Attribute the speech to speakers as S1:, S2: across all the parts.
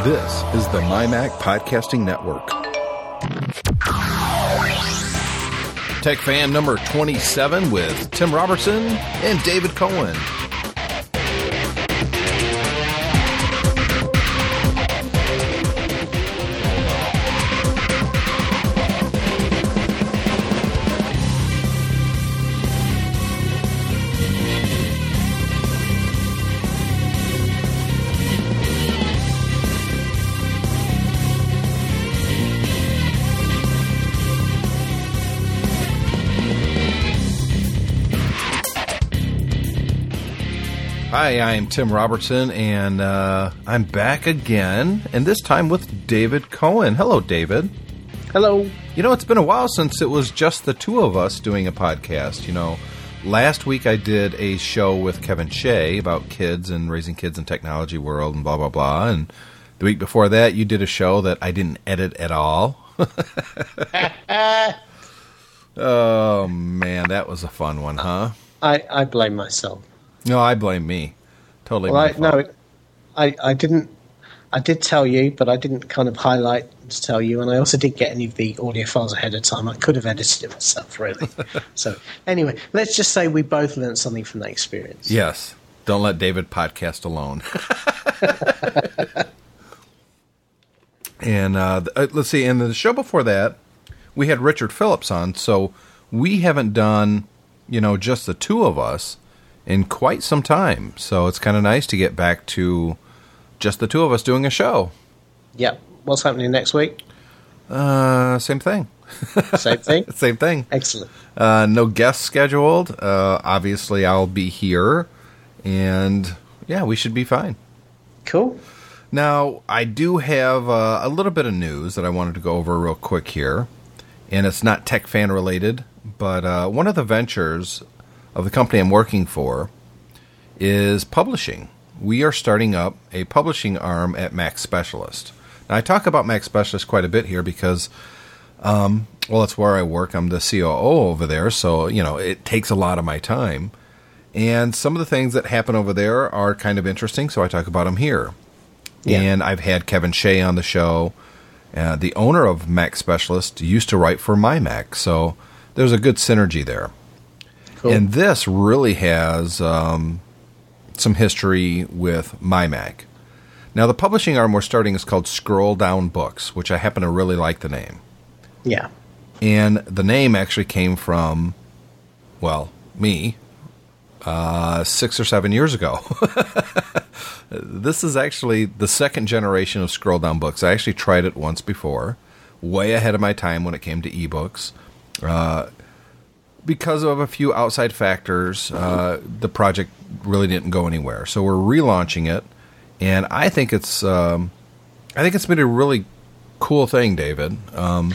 S1: This is the MyMac Podcasting Network. Tech fan number 27 with Tim Robertson and David Cohen. Hi, I'm Tim Robertson, and uh, I'm back again, and this time with David Cohen. Hello, David.
S2: Hello.
S1: You know, it's been a while since it was just the two of us doing a podcast. You know, last week I did a show with Kevin Shea about kids and raising kids in technology world and blah blah blah, and the week before that you did a show that I didn't edit at all. oh man, that was a fun one, huh?
S2: I, I blame myself.
S1: No, I blame me. Totally.
S2: Well,
S1: my
S2: I, no, I, I didn't. I did tell you, but I didn't kind of highlight to tell you, and I also didn't get any of the audio files ahead of time. I could have edited it myself, really. so, anyway, let's just say we both learned something from that experience.
S1: Yes. Don't let David podcast alone. and uh, uh, let's see. In the show before that, we had Richard Phillips on. So we haven't done, you know, just the two of us in quite some time. So it's kind of nice to get back to just the two of us doing a show.
S2: Yep. What's happening next week?
S1: Uh, same thing.
S2: Same thing.
S1: Same thing.
S2: Excellent.
S1: Uh, no guests scheduled. Uh, obviously, I'll be here, and yeah, we should be fine.
S2: Cool.
S1: Now, I do have uh, a little bit of news that I wanted to go over real quick here, and it's not tech fan related, but uh, one of the ventures of the company I'm working for is publishing. We are starting up a publishing arm at Mac Specialist. Now, I talk about Mac Specialist quite a bit here because, um, well, it's where I work. I'm the COO over there, so you know it takes a lot of my time. And some of the things that happen over there are kind of interesting, so I talk about them here.
S2: Yeah.
S1: And I've had Kevin Shea on the show. Uh, the owner of Mac Specialist used to write for my Mac, so there's a good synergy there.
S2: Cool.
S1: And this really has um, some history with my Mac. Now, the publishing arm we're starting is called Scroll Down Books, which I happen to really like the name.
S2: yeah.
S1: And the name actually came from, well, me, uh, six or seven years ago. this is actually the second generation of scroll down books. I actually tried it once before, way ahead of my time when it came to ebooks. Uh, because of a few outside factors, uh, the project really didn't go anywhere. So we're relaunching it, and I think it's um, I think it's been a really cool thing, David. Um,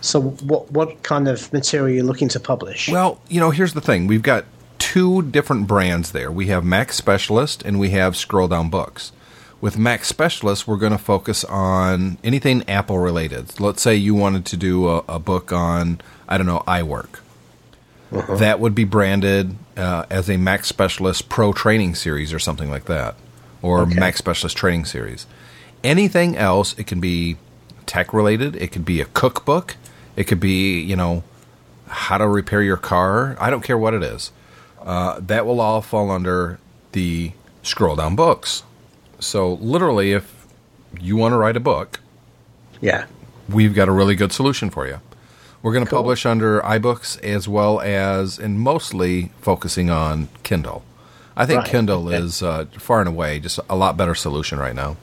S2: So, what what kind of material are you looking to publish?
S1: Well, you know, here's the thing. We've got two different brands there. We have Mac Specialist and we have Scroll Down Books. With Mac Specialist, we're going to focus on anything Apple related. Let's say you wanted to do a, a book on, I don't know, iWork. That would be branded uh, as a Mac Specialist Pro Training Series or something like that, or
S2: Okay.
S1: Mac Specialist Training Series. Anything else, it can be tech related, it could be a cookbook, it could be, you know, how to repair your car. I don't care what it is. Uh, that will all fall under the scroll down books. So, literally, if you want to write a book,
S2: yeah.
S1: we've got a really good solution for you. We're going to
S2: Cool.
S1: publish under iBooks as well as, and mostly focusing on Kindle. I think
S2: Right,
S1: Kindle
S2: okay.
S1: is uh, far and away just a lot better solution right now.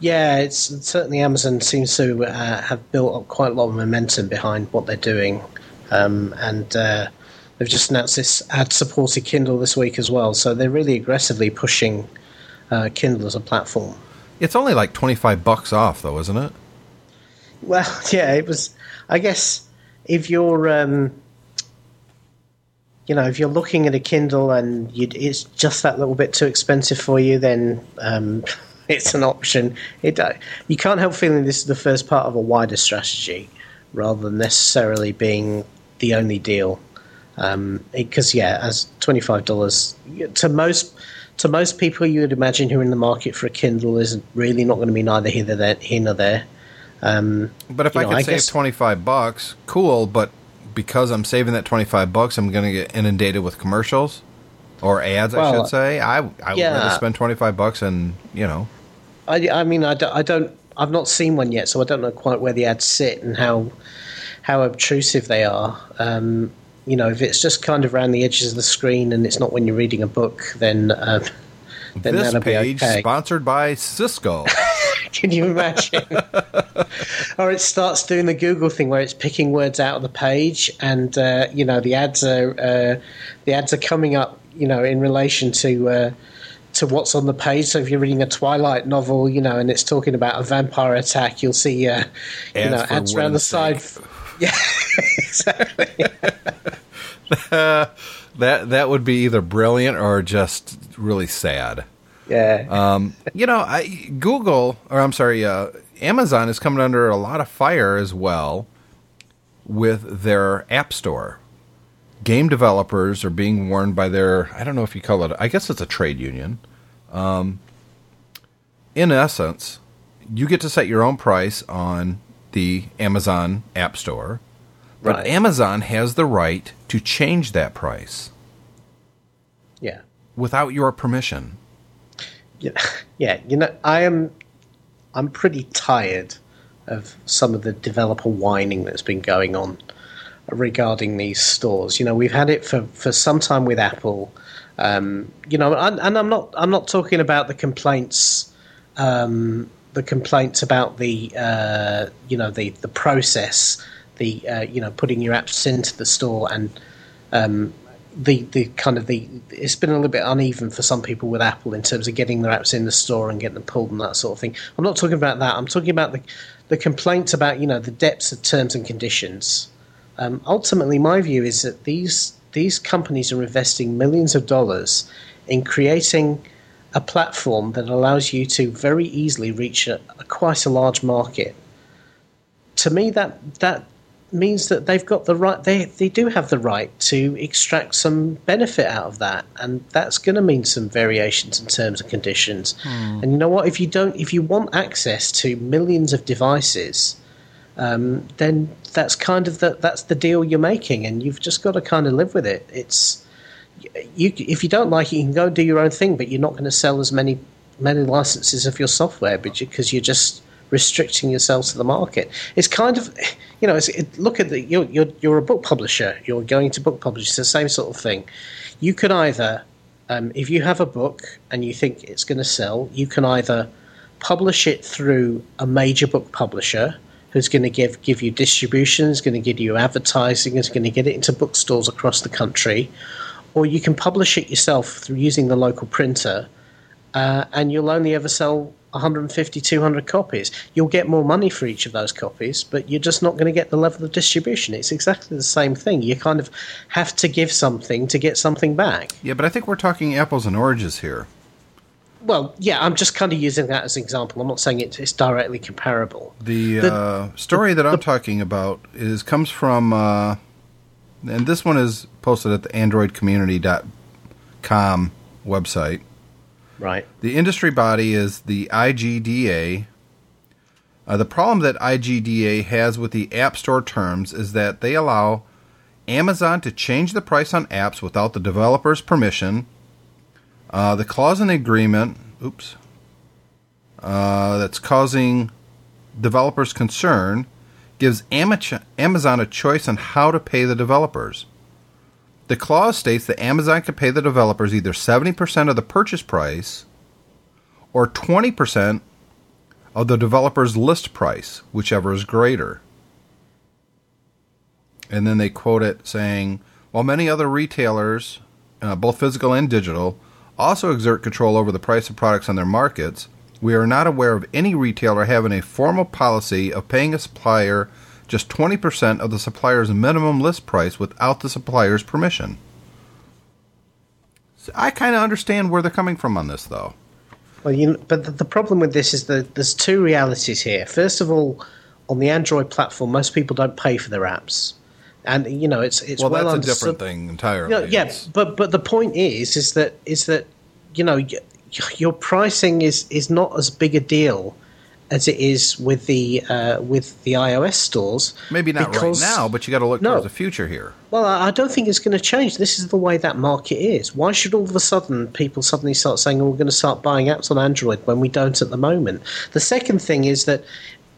S2: Yeah, it's certainly Amazon seems to uh, have built up quite a lot of momentum behind what they're doing, um, and uh, they've just announced this ad-supported Kindle this week as well. So they're really aggressively pushing uh, Kindle as a platform.
S1: It's only like 25 bucks off, though, isn't it?
S2: Well, yeah, it was. I guess if you're, um, you know, if you're looking at a Kindle and it's just that little bit too expensive for you, then um, it's an option. It uh, you can't help feeling this is the first part of a wider strategy, rather than necessarily being the only deal. Because yeah, as twenty five dollars to most to most people, you would imagine who are in the market for a Kindle is really not going to be neither here nor there. Um,
S1: but if I know, could I save guess, 25 bucks, cool, but because I'm saving that 25 bucks, I'm going to get inundated with commercials or ads, well, I should say. I, I yeah. would rather spend 25 bucks and, you know.
S2: I, I mean, I don't, I don't, I've not seen one yet, so I don't know quite where the ads sit and how, how obtrusive they are. Um, you know, if it's just kind of around the edges of the screen and it's not when you're reading a book, then, um, then
S1: this
S2: that'll
S1: page
S2: be okay.
S1: sponsored by Cisco.
S2: Can you imagine? or it starts doing the Google thing where it's picking words out of the page, and uh, you know the ads are uh, the ads are coming up, you know, in relation to. Uh, to what's on the page. So if you're reading a Twilight novel, you know, and it's talking about a vampire attack, you'll see, uh, you know, ads around the side. Yeah, exactly.
S1: uh, that that would be either brilliant or just really sad.
S2: Yeah.
S1: um, you know, I, Google, or I'm sorry, uh, Amazon is coming under a lot of fire as well with their App Store. Game developers are being warned by their, I don't know if you call it, I guess it's a trade union. Um, in essence, you get to set your own price on the Amazon App Store, but right. Amazon has the right to change that price.
S2: Yeah.
S1: Without your permission
S2: yeah, you know, I am, I'm pretty tired of some of the developer whining that's been going on regarding these stores. You know, we've had it for, for some time with Apple. Um, you know, and, and, I'm not I'm not talking about the complaints, um, the complaints about the uh, you know the the process, the uh, you know putting your apps into the store and um, the the kind of the it's been a little bit uneven for some people with Apple in terms of getting their apps in the store and getting them pulled and that sort of thing. I'm not talking about that. I'm talking about the the complaints about you know the depths of terms and conditions. Um, ultimately, my view is that these these companies are investing millions of dollars in creating a platform that allows you to very easily reach a, a quite a large market. To me, that that means that they've got the right they they do have the right to extract some benefit out of that. And that's going to mean some variations in terms and conditions. Hmm. and you know what? If you don't if you want access to millions of devices um, then that's kind of the that's the deal you're making and you've just got to kind of live with it. It's you if you don't like it you can go and do your own thing but you're not going to sell as many many licenses of your software because you're just restricting yourself to the market. It's kind of, you know, it, look at the you're, you're you're a book publisher. You're going to book publish. It's the same sort of thing. You could either, um, if you have a book and you think it's going to sell, you can either publish it through a major book publisher who's going to give give you distribution, is going to give you advertising, is going to get it into bookstores across the country, or you can publish it yourself through using the local printer, uh, and you'll only ever sell 150, 200 copies. You'll get more money for each of those copies, but you're just not going to get the level of distribution. It's exactly the same thing. You kind of have to give something to get something back.
S1: Yeah, but I think we're talking apples and oranges here.
S2: Well, yeah, I'm just kind of using that as an example. I'm not saying it's directly comparable.
S1: The, the uh, story the, that I'm the, talking about is comes from, uh, and this one is posted at the AndroidCommunity.com website.
S2: Right.
S1: The industry body is the IGDA. Uh, the problem that IGDA has with the App Store terms is that they allow Amazon to change the price on apps without the developer's permission. Uh, the clause in the agreement, oops, uh, that's causing developers concern gives Amazon a choice on how to pay the developers. The clause states that Amazon can pay the developers either 70% of the purchase price or 20% of the developer's list price, whichever is greater. And then they quote it saying, while many other retailers, uh, both physical and digital, also exert control over the price of products on their markets, we are not aware of any retailer having a formal policy of paying a supplier just 20% of the supplier's minimum list price without the supplier's permission. So I kind of understand where they're coming from on this, though.
S2: Well, you know, but the, the problem with this is that there's two realities here. First of all, on the Android platform, most people don't pay for their apps, and you know it's it's
S1: well,
S2: well
S1: that's understood. a different thing entirely.
S2: You know, yeah, but but the point is is that is that you know, y- your pricing is is not as big a deal as it is with the uh, with the iOS stores.
S1: Maybe not
S2: because-
S1: right now, but you got to look
S2: No.
S1: towards the future here.
S2: Well, I don't think it's going to change. This is the way that market is. Why should all of a sudden people suddenly start saying, oh, we're going to start buying apps on Android when we don't at the moment? The second thing is that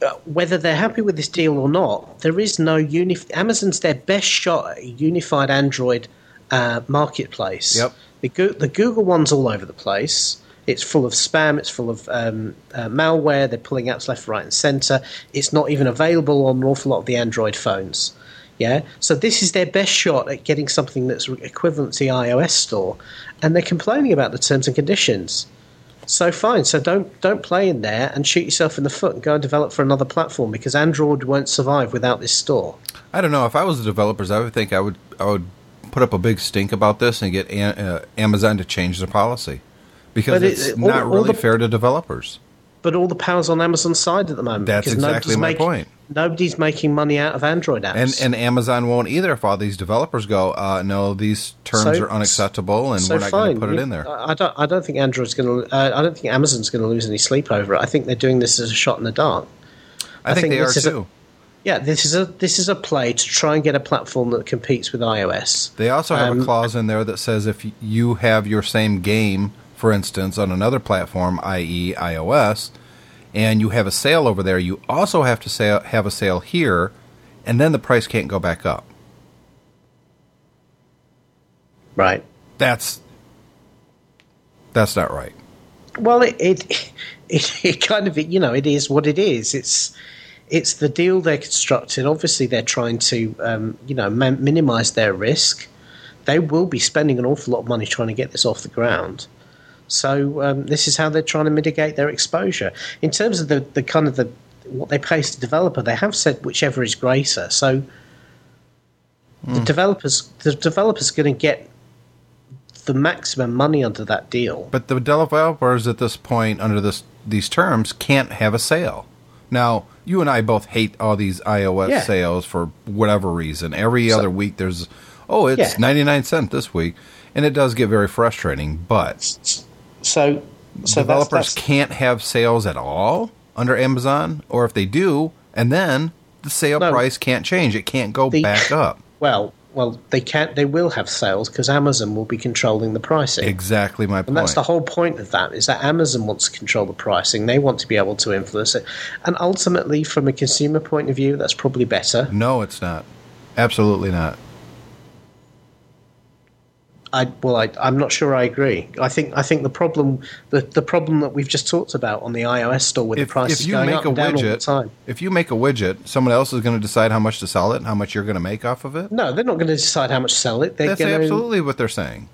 S2: uh, whether they're happy with this deal or not, there is no unif- Amazon's their best shot at a unified Android uh, marketplace.
S1: Yep.
S2: The, Goo- the Google one's all over the place. It's full of spam. It's full of um, uh, malware. They're pulling apps left, right, and centre. It's not even available on an awful lot of the Android phones. Yeah, so this is their best shot at getting something that's equivalent to the iOS store, and they're complaining about the terms and conditions. So fine, so don't don't play in there and shoot yourself in the foot and go and develop for another platform because Android won't survive without this store.
S1: I don't know. If I was the developers, I would think I would I would put up a big stink about this and get a- uh, Amazon to change their policy because
S2: it-
S1: it's
S2: all-
S1: not
S2: all
S1: really
S2: the-
S1: fair to developers.
S2: But all the power's on Amazon's side at the moment.
S1: That's exactly
S2: nobody's
S1: my
S2: make-
S1: point.
S2: Nobody's making money out of Android apps.
S1: And and Amazon won't either if all these developers go, uh, no, these terms
S2: So-
S1: are unacceptable and
S2: so
S1: we're not going to put it in there.
S2: I I don't. I don't think Android's going to. Uh, I don't think Amazon's going to lose any sleep over it. I think they're doing this as a shot in the dark.
S1: I, think,
S2: think
S1: they are
S2: is a-
S1: too.
S2: Yeah, this is a this is a play to try and get a platform that competes with iOS.
S1: They also have a
S2: Um,
S1: clause in there that says if you have your same game, for instance, on another platform, i.e., iOS, and you have a sale over there, you also have to say, have a sale here, and then the price can't go back up.
S2: Right.
S1: That's that's not right.
S2: Well, it it, it it kind of you know it is what it is. It's it's the deal they're constructing. Obviously, they're trying to um, you know minimize their risk. They will be spending an awful lot of money trying to get this off the ground. So um, this is how they're trying to mitigate their exposure. In terms of the, the kind of the what they pay to the developer, they have said whichever is greater. So the developers the developers going to get the maximum money under that deal.
S1: But the developers at this point, under this these terms, can't have a sale. Now, you and I both hate all these iOS
S2: Yeah.
S1: sales for whatever reason. Every
S2: So-
S1: other week, there's oh, it's
S2: Yeah.
S1: ninety nine cent this week, and it does get very frustrating. But
S2: So, so
S1: developers
S2: that's, that's,
S1: can't have sales at all under Amazon, or if they do, and then the sale
S2: No.
S1: price can't change. It can't go
S2: The-
S1: back up.
S2: well, well, they can't. They will have sales because Amazon will be controlling the pricing.
S1: Exactly my point.
S2: And that's the whole point of that is that Amazon wants to control the pricing. They want to be able to influence it. And ultimately, from a consumer point of view, that's probably better.
S1: no, it's not. Absolutely not.
S2: I well, I, I'm not sure I agree. I think I think the problem the, the problem that we've just talked about on the iOS store with
S1: if,
S2: the prices
S1: if you
S2: going
S1: make
S2: up
S1: a
S2: and down all the time.
S1: if you make a widget, someone else is going to decide how much to sell it and how much you're going to make off of it.
S2: No, they're not going to decide how much to sell it. They're
S1: That's
S2: to
S1: absolutely what they're saying.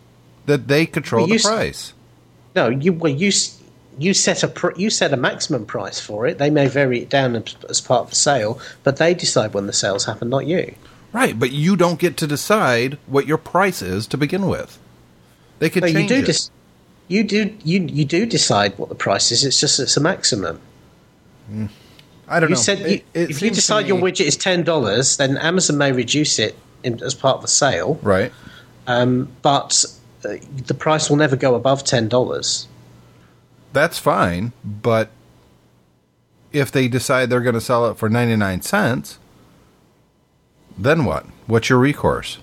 S1: That they control the price.
S2: No, you well you you set a pr- you set a maximum price for it. They may vary it down as, as part of the sale, but they decide when the sales happen, not you.
S1: Right, but you don't get to decide what your price is to begin with. They could
S2: No, you
S1: change
S2: do
S1: it.
S2: dis- you do you you do decide what the price is. It's just it's a maximum.
S1: I don't
S2: You
S1: know.
S2: said
S1: It-
S2: you,
S1: it
S2: if you decide your widget is ten dollars, then Amazon may reduce it in, as part of the sale,
S1: right,
S2: um, but uh, the price will never go above ten dollars.
S1: that's fine. But if they decide they're going to sell it for ninety nine cents, then what? What's your recourse?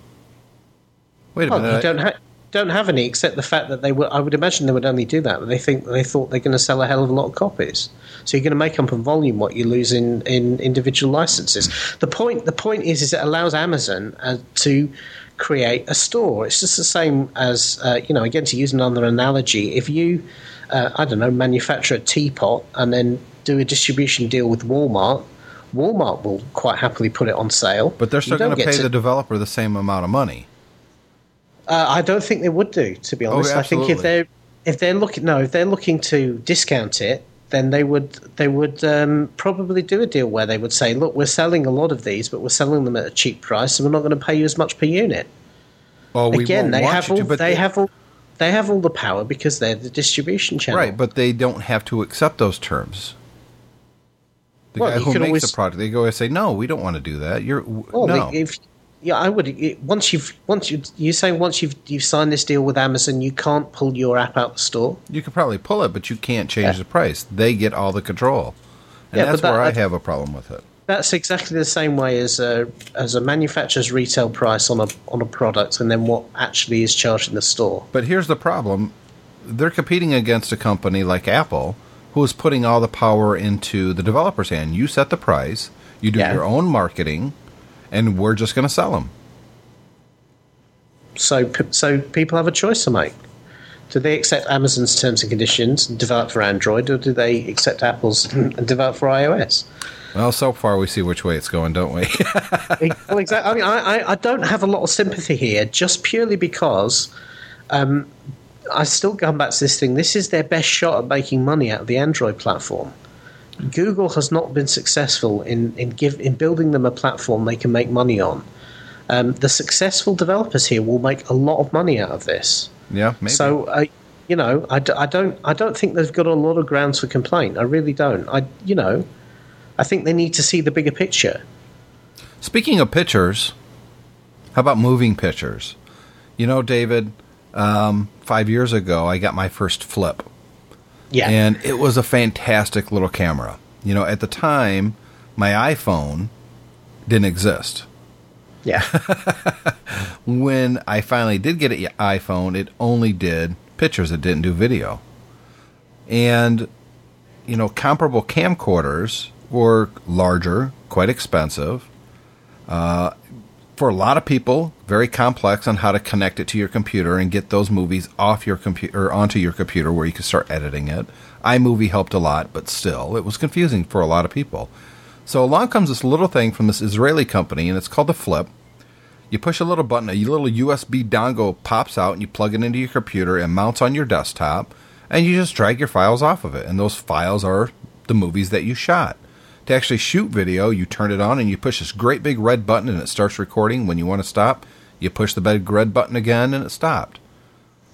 S1: Wait a
S2: Well,
S1: minute.
S2: you don't ha- don't have any except the fact that they would. I would imagine they would only do that. They think they thought they're going to sell a hell of a lot of copies. So you're going to make up in volume what you lose in, in individual licenses. The point the point is is it allows Amazon uh, to create a store. It's just the same as uh, you know. Again, to use another analogy, if you uh, I don't know manufacture a teapot and then do a distribution deal with Walmart. Walmart will quite happily put it on sale,
S1: but they're still going to pay the developer the same amount of money.
S2: Uh, I don't think they would do, to be honest. I think if
S1: Oh,
S2: they're if they're looking no, if they're looking to discount it, then they would they would um, probably do a deal where they would say, look, we're selling a lot of these, but we're selling them at a cheap price, and we're not going to pay you as much per unit.
S1: Well, we
S2: Again, they have all
S1: to, but
S2: they have all they have all the power because they're the distribution channel.
S1: right, but they don't have to accept those terms. The
S2: Well,
S1: guy who makes
S2: always-
S1: the product, they go and say, "No, we don't want to do that." You're
S2: Well, oh,
S1: no.
S2: if Yeah, I would. It, once you've once you you say once you've you've signed this deal with Amazon, you can't pull your app out of the store.
S1: You could probably pull it, but you can't change
S2: Yeah.
S1: the price. They get all the control, and
S2: Yeah,
S1: that's
S2: that-
S1: where I have a problem with it.
S2: That's exactly the same way as a as a manufacturer's retail price on a on a product, and then what actually is charged in the store.
S1: But here's the problem: they're competing against a company like Apple, who is putting all the power into the developer's hand. You set the price, you do
S2: Yeah.
S1: your own marketing, and we're just going to sell them.
S2: So so people have a choice to make. Do they accept Amazon's terms and conditions and develop for Android, or do they accept Apple's and develop for iOS?
S1: Well, so far we see which way it's going, don't we?
S2: well, exactly. I mean, I, I, I don't have a lot of sympathy here, just purely because um, I still come back to this thing. This is their best shot at making money out of the Android platform. Google has not been successful in in give in building them a platform they can make money on. Um, the successful developers here will make a lot of money out of this.
S1: yeah, maybe.
S2: So, uh, you know, I, d- I don't I don't think they've got a lot of grounds for complaint. I really don't. I you know, I think they need to see the bigger picture.
S1: Speaking of pictures, how about moving pictures? You know, David, um, five years ago, I got my first flip,
S2: Yeah.
S1: and it was a fantastic little camera. You know, at the time, my iPhone didn't exist.
S2: Yeah.
S1: When I finally did get an iPhone, it only did pictures, it didn't do video. And, you know, comparable camcorders were larger, quite expensive. Uh, for a lot of people, very complex on how to connect it to your computer and get those movies off your computer onto your computer where you can start editing it. iMovie helped a lot, but still, it was confusing for a lot of people. So along comes this little thing from this Israeli company, and it's called the Flip. You push a little button, a little USB dongle pops out, and you plug it into your computer and mounts on your desktop, and you just drag your files off of it. And those files are the movies that you shot. To actually shoot video, you turn it on and you push this great big red button, and it starts recording. When you want to stop, you push the big red button again, and it stopped.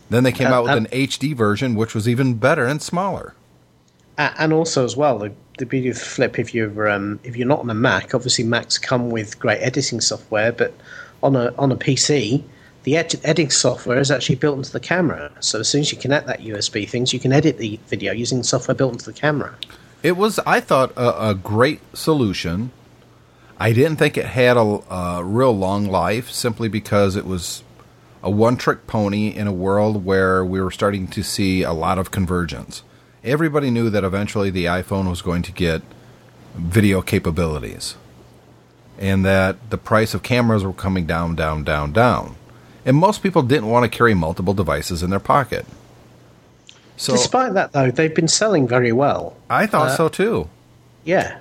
S1: Then they came
S2: Uh,
S1: out with
S2: uh,
S1: an HD version, which was even better and smaller.
S2: A- and also as well the, the beauty of the flip if you're um, if you're not on a mac obviously macs come with great editing software but on a on a pc the ed- editing software is actually built into the camera so as soon as you connect that usb things you can edit the video using software built into the camera
S1: It was, I thought, a, a great solution. I didn't think it had a, a real long life simply because it was a one trick pony in a world where we were starting to see a lot of convergence. Everybody knew that eventually the iPhone was going to get video capabilities and that the price of cameras were coming down, down, down, down. And most people didn't want to carry multiple devices in their pocket. So
S2: despite that though they've been selling very well
S1: I thought
S2: uh,
S1: so too.
S2: yeah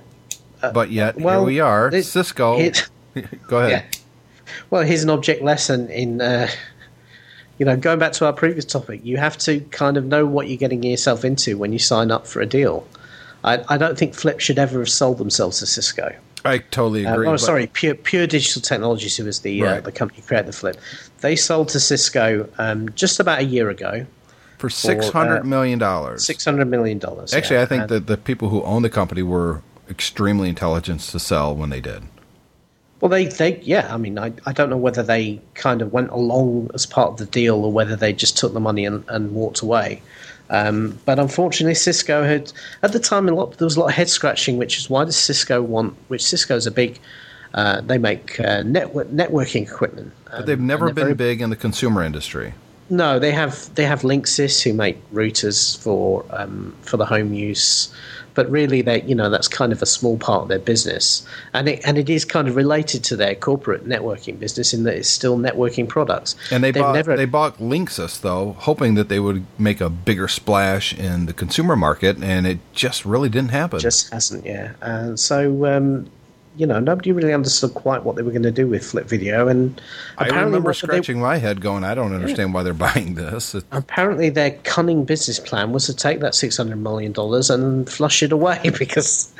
S1: But yet,
S2: well,
S1: here we are.
S2: it-
S1: Cisco.
S2: it-
S1: Go ahead.
S2: Yeah. Well, here's an object lesson in, uh, you know, going back to our previous topic. You have to kind of know what you're getting yourself into when you sign up for a deal. I, I don't think Flip should ever have sold themselves to Cisco.
S1: I totally
S2: Uh,
S1: agree.
S2: oh,
S1: but-
S2: sorry, Pure, Pure Digital Technologies, who was the uh, the company who created the Flip. They sold to Cisco um, just about a year ago,
S1: For six hundred
S2: uh,
S1: million dollars.
S2: six hundred million dollars.
S1: Actually, I think
S2: And-
S1: that the people who own the company were extremely intelligent to sell when they did.
S2: Well, they, they, yeah. I mean, I, I don't know whether they kind of went along as part of the deal or whether they just took the money and, and walked away. Um, but unfortunately, Cisco had at the time a lot. There was a lot of head scratching, which is why does Cisco want? Which Cisco's a big. Uh, they make uh, network networking equipment.
S1: But they've
S2: Um,
S1: never been
S2: very-
S1: big in the consumer industry.
S2: No, they have they have Linksys who make routers for um, for the home use, but really they you know that's kind of a small part of their business, and it and it is kind of related to their corporate networking business in that it's still networking products.
S1: And they
S2: They've
S1: bought
S2: never-
S1: they bought Linksys though, hoping that they would make a bigger splash in the consumer market, and it just really didn't happen.
S2: just hasn't yeah, and so. Um, you know, nobody really understood quite what they were going to do with Flip Video, and
S1: I remember
S2: what they-
S1: scratching my head, going, "I don't understand why they're buying this."
S2: Apparently their cunning business plan was to take that six hundred million dollars and flush it away because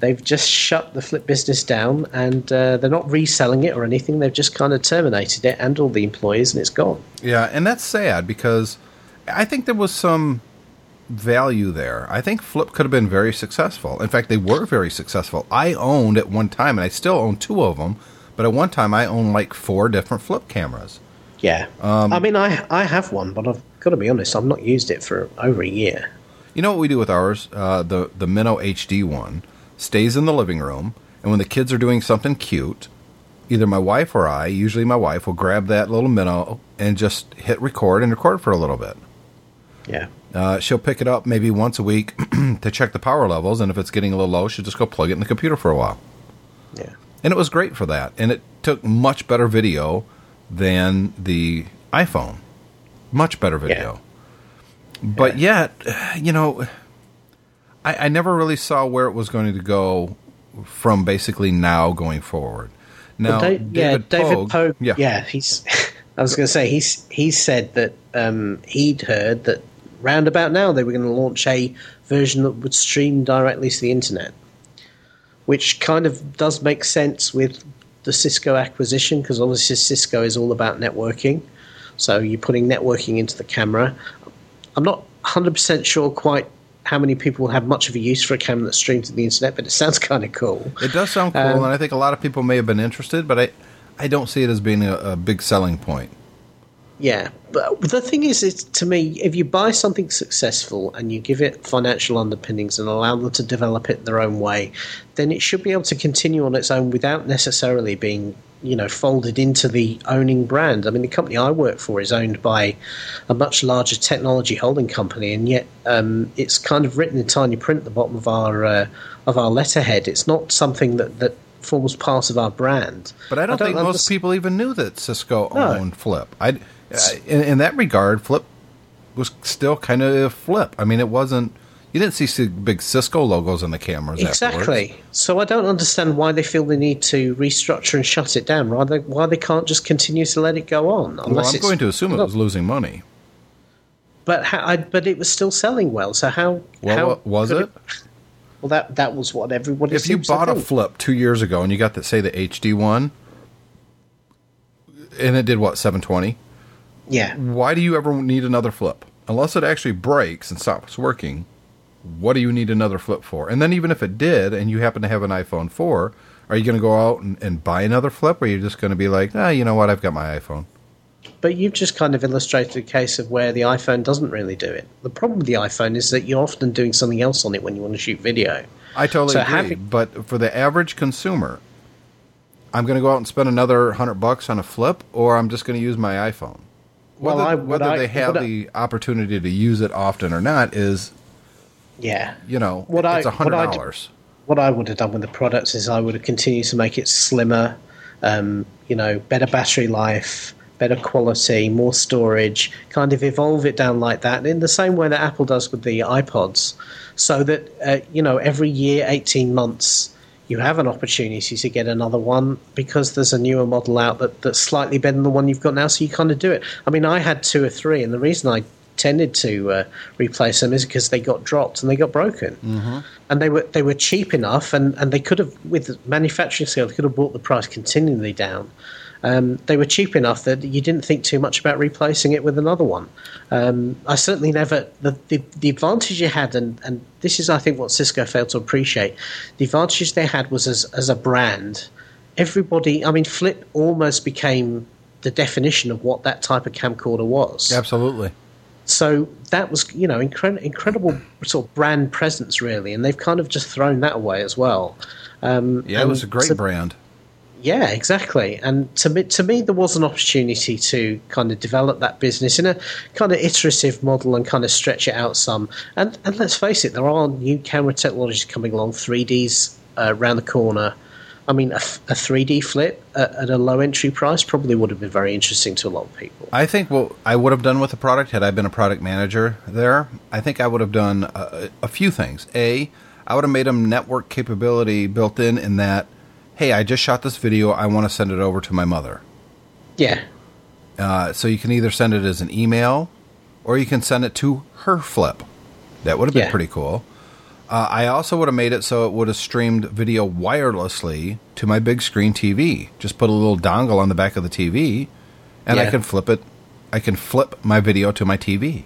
S2: they've just shut the flip business down and uh, they're not reselling it or anything. They've just kind of terminated it and all the employees and it's gone.
S1: Yeah, and that's sad because I think there was some value there. I think Flip could have been very successful. In fact, they were very successful. I owned at one time, and I still own two of them, But at one time, I owned like four different flip cameras.
S2: Yeah.
S1: Um,
S2: I mean, I I have one, but I've got to be honest, I've not used it for over a year.
S1: You know what we do with ours? Uh, the the Mino HD one stays in the living room, and when the kids are doing something cute, either my wife or I, usually my wife, will grab that little Mino and just hit record and record for a little bit.
S2: Yeah.
S1: Uh, she'll pick it up maybe once a week to check the power levels, and if it's getting a little low, she'll just go plug it in the computer for a while.
S2: Yeah.
S1: And it was great for that, and it took much better video than the iPhone. Much better video. But yet, you know, I, I never really saw where it was going to go from basically now going forward. Now,
S2: Well, Da- yeah, David
S1: Pogue-
S2: Pogue.
S1: yeah,
S2: Yeah, he's. I was going to say he's he said that um, he'd heard that roundabout now they were going to launch a version that would stream directly to the internet, which kind of does make sense with the Cisco acquisition because obviously Cisco is all about networking. So you're putting networking into the camera. I'm not 100% sure quite how many people have much of a use for a camera that streams to the internet, but it sounds kind of cool.
S1: It does sound cool,
S2: Um,
S1: and I think a lot of people may have been interested, but I, I don't see it as being a, a big selling point.
S2: Yeah, but the thing is, is to me, if you buy something successful and you give it financial underpinnings and allow them to develop it their own way, then it should be able to continue on its own without necessarily being, you know, folded into the owning brand. I mean, the company I work for is owned by a much larger technology holding company, and yet um, it's kind of written in tiny print at the bottom of our uh, of our letterhead. It's not something that that forms part of our brand.
S1: But I don't, think most people even knew that Cisco
S2: No.
S1: owned Flip. I, I- Uh, in, in that regard, Flip was still kind of a Flip. I mean, it wasn't. You didn't see big Cisco logos on the cameras.
S2: Exactly.
S1: Afterwards.
S2: So I don't understand why they feel the need to restructure and shut it down. Why they, why they can't just continue to let it go on?
S1: Well, I'm going to assume it was losing money.
S2: But how, I, but it was still selling well. So how?
S1: Well,
S2: how
S1: was
S2: could
S1: it?
S2: Well, that that was what everybody. Said.
S1: If you bought a. Flip two years ago and you got the say the HD one, and it did what 720,
S2: yeah,
S1: why do you ever need another Flip? Unless it actually breaks and stops working, what do you need another Flip for? And then even if it did, and you happen to have an iPhone 4, are you going to go out and, and buy another Flip, or are you just going to be like, ah, you know what, I've got my iPhone?
S2: but you've just kind of illustrated a case of where the iPhone doesn't really do it. The problem with the iPhone is that you're often doing something else on it when you want to shoot video.
S1: I totally
S2: So
S1: agree.
S2: having-
S1: but for the average consumer, I'm going to go out and spend another hundred bucks on a Flip, or I'm just going to use my iPhone.
S2: Well,
S1: Whether,
S2: I-
S1: whether
S2: I-
S1: they have
S2: what I-
S1: the opportunity to use it often or not is,
S2: Yeah,
S1: you know,
S2: What I-
S1: it's
S2: what
S1: hundred
S2: I d-
S1: dollars.
S2: what I would have done with the products is I would have continued to make it slimmer, um, you know, better battery life, better quality, more storage, kind of evolve it down like that in the same way that Apple does with the iPods, so that uh, you know every year, eighteen months. You have an opportunity to get another one because there's a newer model out that, that's slightly better than the one you've got now, so you kind of do it. I mean, I had two or three, and the reason I tended to uh, replace them is because they got dropped and they got broken and they were they were cheap enough, and, and they could have with manufacturing scale, they could have brought the price continually down. Um, they were cheap enough that you didn't think too much about replacing it with another one. Um, I certainly never the, the the advantage you had, and, and this is I think what Cisco failed to appreciate. The advantage they had was as as a brand. Everybody, I mean, Flip almost became the definition of what that type of camcorder was.
S1: Absolutely.
S2: So that was, you know, incre- incredible sort of brand presence, really, and they've kind of just thrown that away as well. Um,
S1: Yeah, it was a great
S2: to-
S1: brand.
S2: Yeah, exactly. And to me, to me, there was an opportunity to kind of develop that business in a kind of iterative model and kind of stretch it out some. And and let's face it, there are new camera technologies coming along. 3Ds uh, around the corner. I mean, a, f- a 3D flip at, at a low entry price probably would have been very interesting to a lot of people.
S1: I think what I would have done with the product had I been a product manager there, I think I would have done a, a few things. A, I would have made them network capability built in in that, hey, I just shot this video, I want to send it over to my mother.
S2: Yeah,
S1: Uh, so you can either send it as an email or you can send it to her flip. That would have been
S2: Yeah.
S1: pretty cool. Uh, I also would have made it so it would have streamed video wirelessly to my big screen TV. Just put a little dongle on the back of the TV, and I can flip it. I can flip my video to my TV.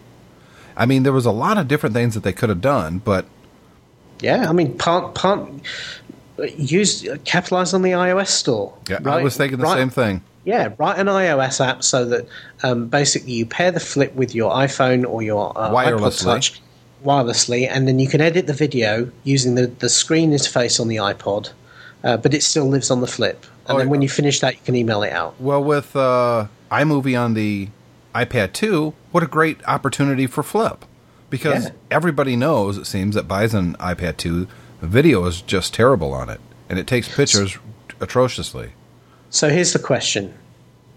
S1: I mean, there was a lot of different things that they could have done, but
S2: Yeah, I mean, part part use capitalize on the iOS store.
S1: Yeah, I was thinking the
S2: Right-
S1: same thing.
S2: Yeah, write an iOS app so that um, basically you pair the flip with your iPhone or your uh, iPod Touch wirelessly, and then you can edit the video using the, the screen interface on the iPod, uh, but it still lives on the flip. And
S1: Oh,
S2: then when you finish that, you can email it out.
S1: Well, with uh, iMovie on the iPad 2, what a great opportunity for Flip. Because
S2: Yeah.
S1: everybody knows, it seems, that buys an iPad 2, the video is just terrible on it. And it takes pictures atrociously.
S2: So here's the question.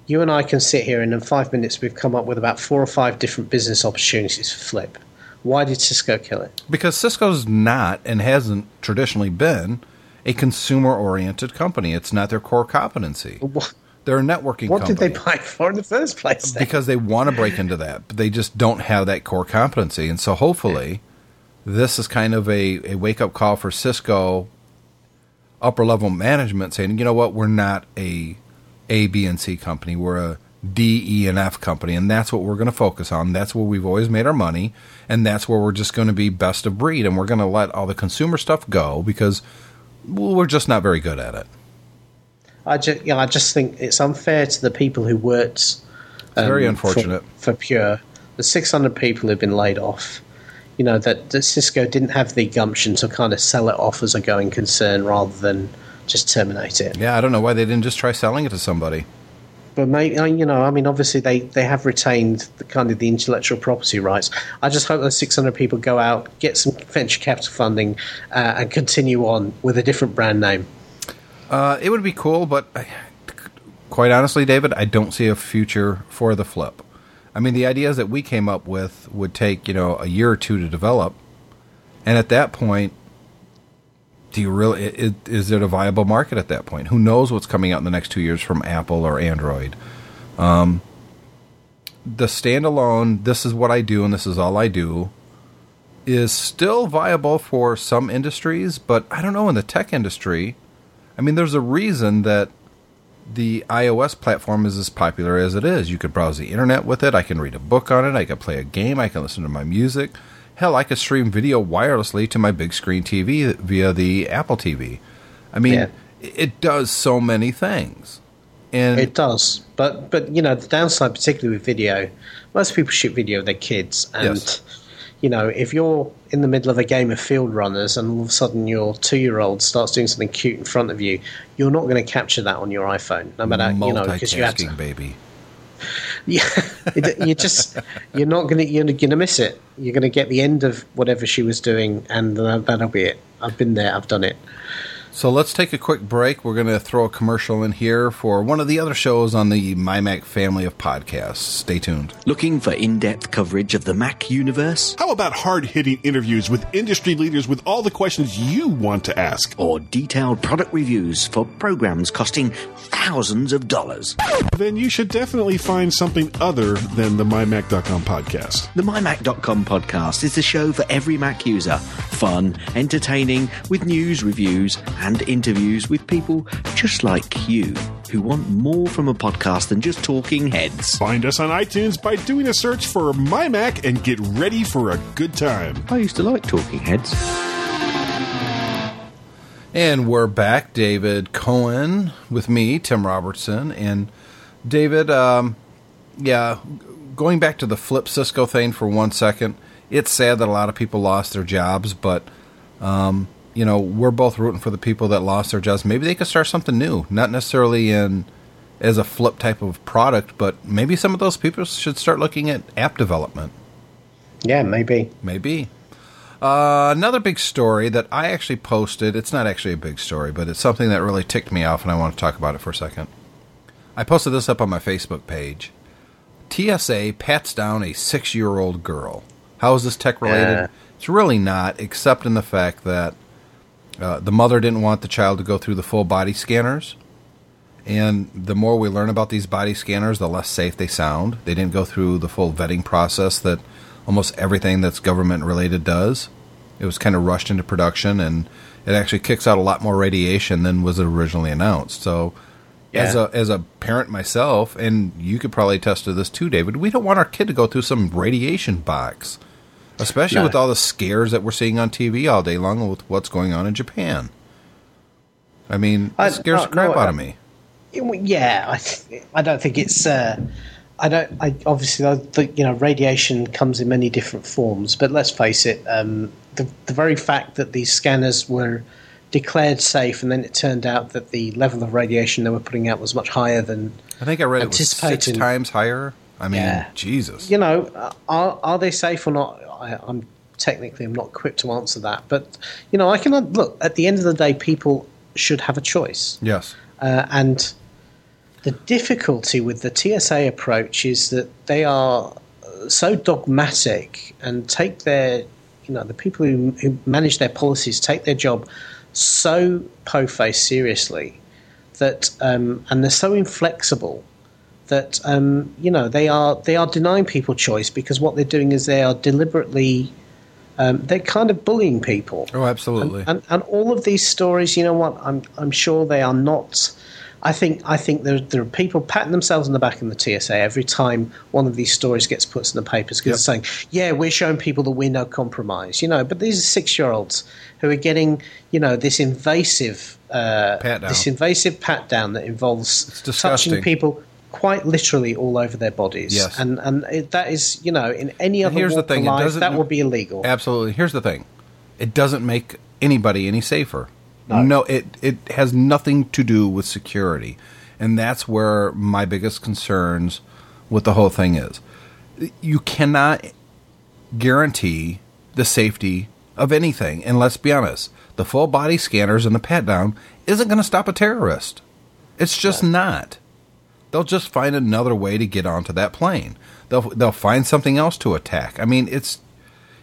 S2: You and I can sit here, and in five minutes, we've come up with about four or five different business opportunities for Flip. Why did Cisco kill it?
S1: Because Cisco's not and hasn't traditionally been a consumer oriented company. It's not their core competency.
S2: What,
S1: They're a networking
S2: what did they buy for in the first place? Then?
S1: because they want to break into that, but they just don't have that core competency. And so hopefully, this is kind of a, a wake up call for Cisco upper level management saying, you know what, we're not a A, B, and C company. We're a D, E, and F company, and that's what we're going to focus on. That's where we've always made our money, and that's where we're just going to be best of breed, and we're going to let all the consumer stuff go because well, we're just not very good at it.
S2: I just, yeah, I just think it's unfair to the people who worked. um,
S1: very
S2: for-
S1: unfortunate.
S2: for, Pure. The 600 people who've been laid off. You know that, that Cisco didn't have the gumption to kind of sell it off as a going concern rather than just terminate it.
S1: Yeah, I don't know why they didn't just try selling it to somebody.
S2: But maybe you know, I mean, obviously they, they have retained the kind of the intellectual property rights. I just hope those 600 people go out, get some venture capital funding, uh, and continue on with a different brand name.
S1: Uh, it would be cool, but I- quite honestly, David, I don't see a future for the flip. I mean, the ideas that we came up with would take you know a year or two to develop, and at that point, do you really i- i- is it a viable market at that point? Who knows what's coming out in the next two years from Apple or Android? Um, the standalone, this is what I do and this is all I do, is still viable for some industries, but I don't know in the tech industry. I mean, there's a reason that the iOS platform is as popular as it is. You could browse the internet with it. I can read a book on it. I can play a game. I can listen to my music. Hell, I could stream video wirelessly to my big screen TV via the Apple TV. I mean,
S2: Yeah.
S1: it does so many things. And
S2: It does, but but you know the downside, particularly with video, most people shoot video with their kids, and
S1: Yes.
S2: You know if you're in the middle of a game of Fieldrunners and all of a sudden your two-year-old starts doing something cute in front of you, you're not going to capture that on your iPhone, no matter you know because you have to.
S1: baby.
S2: Yeah, it- you just you're not gonna you're gonna miss it. You're gonna get the end of whatever she was doing, and uh, that'll be it. I've been there. I've done it.
S1: So let's take a quick break. We're going to throw a commercial in here for one of the other shows on the MyMac family of podcasts. Stay tuned.
S3: Looking for in depth coverage of the Mac universe?
S4: How about hard hitting interviews with industry leaders with all the questions you want to ask?
S3: Or detailed product reviews for programs costing thousands of dollars?
S4: Then you should definitely find something other than the MyMac.com podcast.
S3: The MyMac.com podcast is the show for every Mac user. Fun, entertaining, with news, reviews, and interviews with people just like you who want more from a podcast than just talking heads.
S4: Find us on iTunes by doing a search for My Mac and get ready for a good time.
S3: I used to like talking heads.
S1: And we're back. David Cohen with me, Tim Robertson. And David, um, yeah, going back to the Flip Cisco thing for one second, it's sad that a lot of people lost their jobs, but, um, you know, we're both rooting for the people that lost their jobs. Maybe they could start something new, not necessarily in as a flip type of product, but maybe some of those people should start looking at app development.
S2: Yeah, maybe.
S1: Maybe. Uh, another big story that I actually posted. It's not actually a big story, but it's something that really ticked me off, and I want to talk about it for a second. I posted this up on my Facebook page. TSA pats down a six year old girl. How is this tech related?
S2: Yeah.
S1: It's really not, except in the fact that uh, the mother didn't want the child to go through the full body scanners. And the more we learn about these body scanners, the less safe they sound. They didn't go through the full vetting process that almost everything that's government related does. It was kind of rushed into production, and it actually kicks out a lot more radiation than was originally announced. So, as a as a parent myself, and you could probably attest to this too, David, we don't want our kid to go through some radiation box, especially
S2: No.
S1: with all the scares that we're seeing on TV all day long with what's going on in Japan. I mean,
S2: I-
S1: it scares
S2: no,
S1: the crap
S2: no,
S1: out
S2: I-
S1: of me.
S2: Yeah, I, th- I don't think it's. Uh, I don't. I obviously, I think, you know, radiation comes in many different forms. But let's face it, um, the the very fact that these scanners were declared safe, and then it turned out that the level of radiation they were putting out was much higher than
S1: I think I read it was six times higher. I mean,
S2: Yeah.
S1: Jesus.
S2: you know, are are they safe or not? I, I'm technically I'm not equipped to answer that, but you know, I can look. At the end of the day, people should have a choice.
S1: Yes.
S2: Uh, and the difficulty with the TSA approach is that they are so dogmatic and take their, you know, the people who, who manage their policies take their job so po-faced seriously that, um, and they're so inflexible that, um, you know, they are they are denying people choice because what they're doing is they are deliberately, um, they're kind of bullying people.
S1: Oh, absolutely.
S2: And, and all of these stories, you know what? I'm I'm sure they are not. I think I think there there are people patting themselves on the back in the TSA every time one of these stories gets put in the papers because it's saying, "Yeah, we're showing people that we're no compromise," you know. But these are six year olds who are getting, you know, this invasive, uh, this invasive pat down that involves touching people quite literally all over their bodies.
S1: Yes.
S2: and and it, that is, you know, in any other
S1: here's the thing,
S2: life, that would be illegal.
S1: Absolutely. Here's the thing: it doesn't make anybody any safer. No, it it has nothing to do with security, and that's where my biggest concerns with the whole thing is. You cannot guarantee the safety of anything, and let's be honest, the full body scanners and the pat down isn't going to stop a terrorist. It's just not. They'll just find another way to get onto that plane. They'll they'll find something else to attack. I mean, it's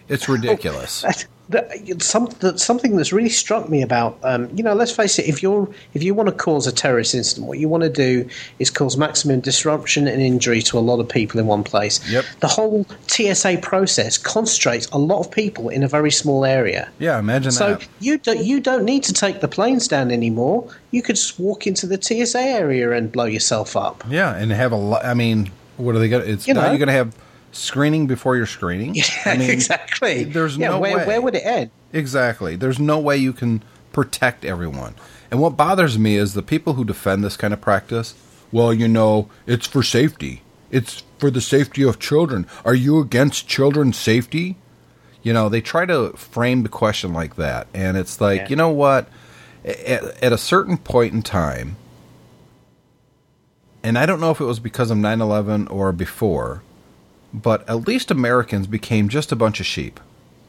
S1: it's ridiculous.
S2: That- that- some, that, something that's really struck me about, um, you know, let's face it, if you're if you want to cause a terrorist incident, what you want to do is cause maximum disruption and injury to a lot of people in one place.
S1: Yep.
S2: The whole TSA process concentrates a lot of people in a very small area.
S1: Yeah, imagine
S2: So
S1: that.
S2: you don't you don't need to take the planes down anymore. You could just walk into the TSA area and blow yourself up.
S1: Yeah, and have a lot. I mean, what are they going? to It's
S2: You
S1: now
S2: know.
S1: you're going to have screening before you're screening. I mean,
S2: exactly.
S1: There's
S2: yeah,
S1: no
S2: where,
S1: way.
S2: where would it end?
S1: Exactly. There's no way you can protect everyone. And what bothers me is the people who defend this kind of practice. Well, you know, it's for safety. It's for the safety of children. Are you against children's safety? You know, they try to frame the question like that, and it's like,
S2: Yeah.
S1: you know what? At, at a certain point in time, and I don't know if it was because of 9 11 or before, but at least Americans became just a bunch of sheep.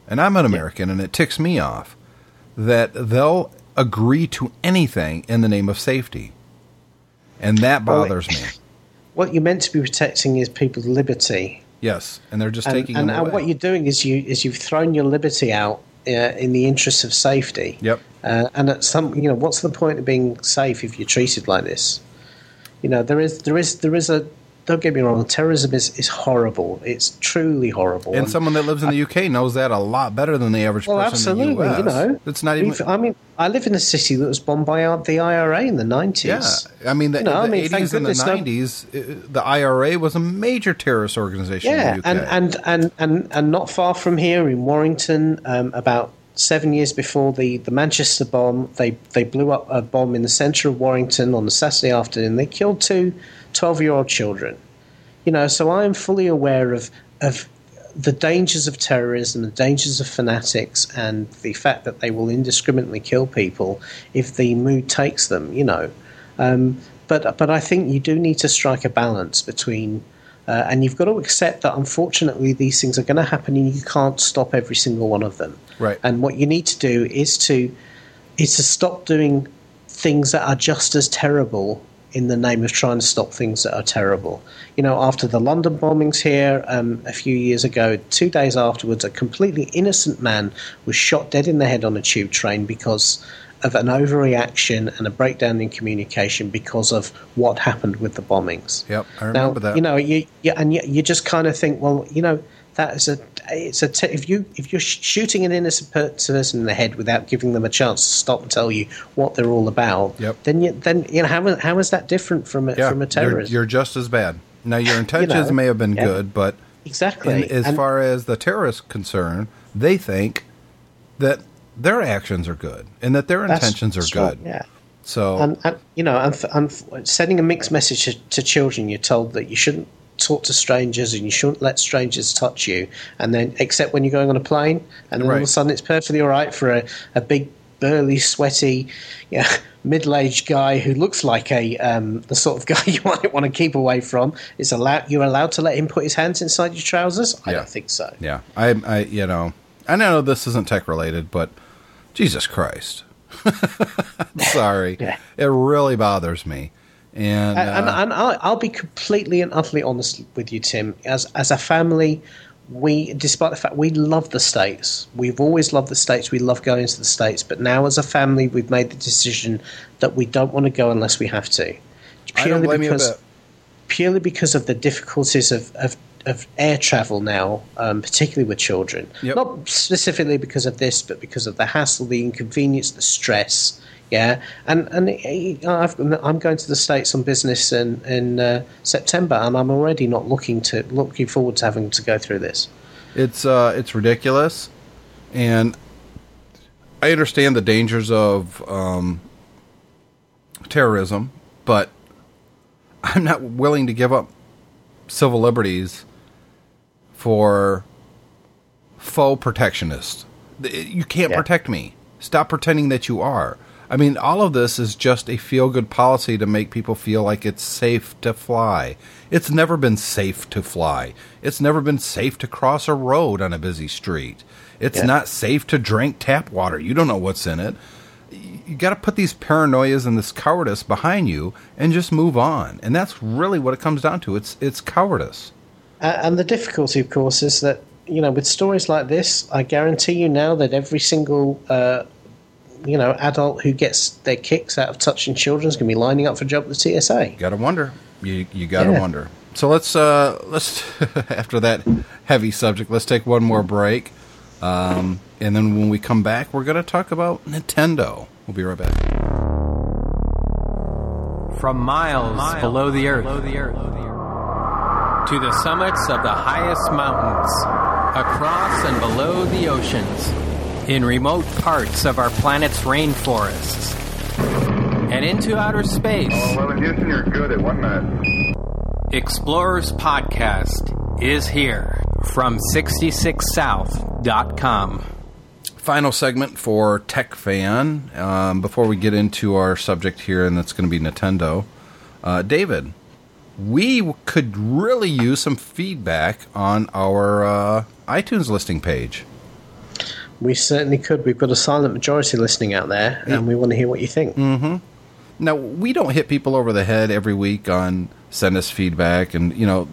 S1: And I'm an American, and it ticks me off that they'll agree to anything in the name of safety. And that
S2: Well,
S1: bothers me.
S2: What you're meant to be protecting is people's liberty.
S1: Yes, and they're just
S2: and,
S1: taking
S2: and, and what you're doing is you is you've thrown your liberty out uh, in the interests of safety.
S1: Yep.
S2: Uh, and at some, you know, what's the point of being safe if you're treated like this? You know, there is there is there is a. Don't get me wrong. Terrorism is, is horrible. It's truly horrible.
S1: and someone that lives in the UK knows that a lot better than the average
S2: well,
S1: person in
S2: absolutely.
S1: the US.
S2: You know,
S1: it's not even.
S2: We've- I mean, I live in a city that was bombed by uh, the IRA in the nineties.
S1: Yeah, I mean the,
S2: You know,
S1: the
S2: I mean,
S1: 80s and the
S2: goodness no-
S1: 90s, uh, the IRA was a major terrorist organization
S2: Yeah,
S1: in the UK.
S2: and, and, and, and, and not far from here in Warrington, um, about seven years before the, the Manchester bomb, they, they blew up a bomb in the centre of Warrington on a Saturday afternoon. They killed two 12 year old children. You know, so I am fully aware of, of the dangers of terrorism, the dangers of fanatics, and the fact that they will indiscriminately kill people if the mood takes them, you know. Um, but, but I think you do need to strike a balance between uh, and you've got to accept that unfortunately these things are going to happen and you can't stop every single one of them.
S1: Right.
S2: And what you need to do is to is to stop doing things that are just as terrible in the name of trying to stop things that are terrible. You know, after the London bombings here um, a few years ago, two days afterwards, a completely innocent man was shot dead in the head on a tube train because of an overreaction and a breakdown in communication because of what happened with the bombings.
S1: Yep, I
S2: Now,
S1: remember that.
S2: You know, you, you and you, you just kind of think, well, you know, that is a it's a t- if you if you're sh- shooting an innocent person in the head without giving them a chance to stop and tell you what they're all about,
S1: Yep.
S2: then you then you know how is- how is that different from a,
S1: yeah,
S2: from a
S1: you're,
S2: terrorist?
S1: you're just as bad. Now your intentions
S2: know,
S1: may have been
S2: yeah.
S1: good, but
S2: exactly.
S1: in, as
S2: And-
S1: far as the terrorists concerned, they think that their actions are good and that their intentions are
S2: right,
S1: good.
S2: yeah.
S1: So
S2: And, and you know, and, and sending a mixed message to, to children, you're told that you shouldn't talk to strangers and you shouldn't let strangers touch you, and then except when you're going on a plane, and then all of a sudden it's perfectly all right for a, a big, burly, sweaty, yeah, middle-aged guy who looks like a um, the sort of guy you might want to keep away from. Is allowed you're allowed to let him put his hands inside your trousers? I
S1: Yeah.
S2: don't think so.
S1: yeah, I, I, you know, I know this isn't tech related, but Jesus Christ, sorry,
S2: Yeah.
S1: it really bothers me. And,
S2: And, and,
S1: uh,
S2: and I'll, I'll be completely and utterly honest with you, Tim. As as a family, we, despite the fact we love the states, we've always loved the states. We love going to the states, but now as a family, we've made the decision that we don't want to go unless we have to.
S1: Blame
S2: because purely because of the difficulties of, of, of air travel now, um, particularly with children.
S1: Yep.
S2: Not specifically because of this, but because of the hassle, the inconvenience, the stress. Yeah, and and I've, I'm going to the states on business in in uh, September, and I'm already not looking to looking forward to having to go through this.
S1: It's uh, it's ridiculous, and I understand the dangers of um, terrorism, but I'm not willing to give up civil liberties for faux protectionist. Th- You can't
S2: Yeah.
S1: protect me. Stop pretending that you are. I mean, all of this is just a feel good policy to make people feel like it's safe to fly. It's never been safe to fly. It's never been safe to cross a road on a busy street. It's
S2: Yeah.
S1: not safe to drink tap water. You don't know what's in it. You got to put these paranoias and this cowardice behind you and just move on. And that's really what it comes down to. It's it's cowardice.
S2: Uh, and the difficulty, of course, is that you know with stories like this, I guarantee you now that every single uh, you know adult who gets their kicks out of touching children is going to be lining up for a job at the TSA.
S1: Gotta wonder. You you gotta
S2: Yeah.
S1: wonder. So let's uh let's after that heavy subject, let's take one more break. Um, and then when we come back, we're gonna talk about Nintendo. We'll be right back.
S5: From miles, below, the earth, to the summits of the highest mountains, across and below the oceans, in remote parts of our planet's rainforests, and into outer space.
S6: Oh, Well, in Houston, you're good at one minute.
S5: Explorers Podcast is here from 66south.com.
S1: Final segment for Tech Fan. Um, before we get into our subject here, and that's going to be Nintendo. Uh, David, we could really use some feedback on our uh, iTunes listing page.
S2: We certainly could. We've got a silent majority listening out there, and we want to hear what you think.
S1: Now we don't hit people over the head every week on send us feedback, and you know,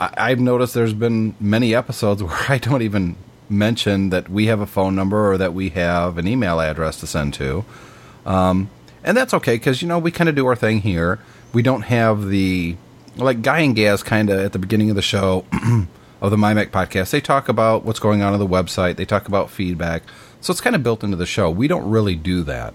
S1: I, I've noticed there's been many episodes where I don't even mention that we have a phone number or that we have an email address to send to, um, and that's okay because you know we kind of do our thing here. We don't have the like Guy and Gaz kind of at the beginning of the show of the MyMac podcast. They talk about what's going on on the website. They talk about feedback, so it's kind of built into the show. We don't really do that.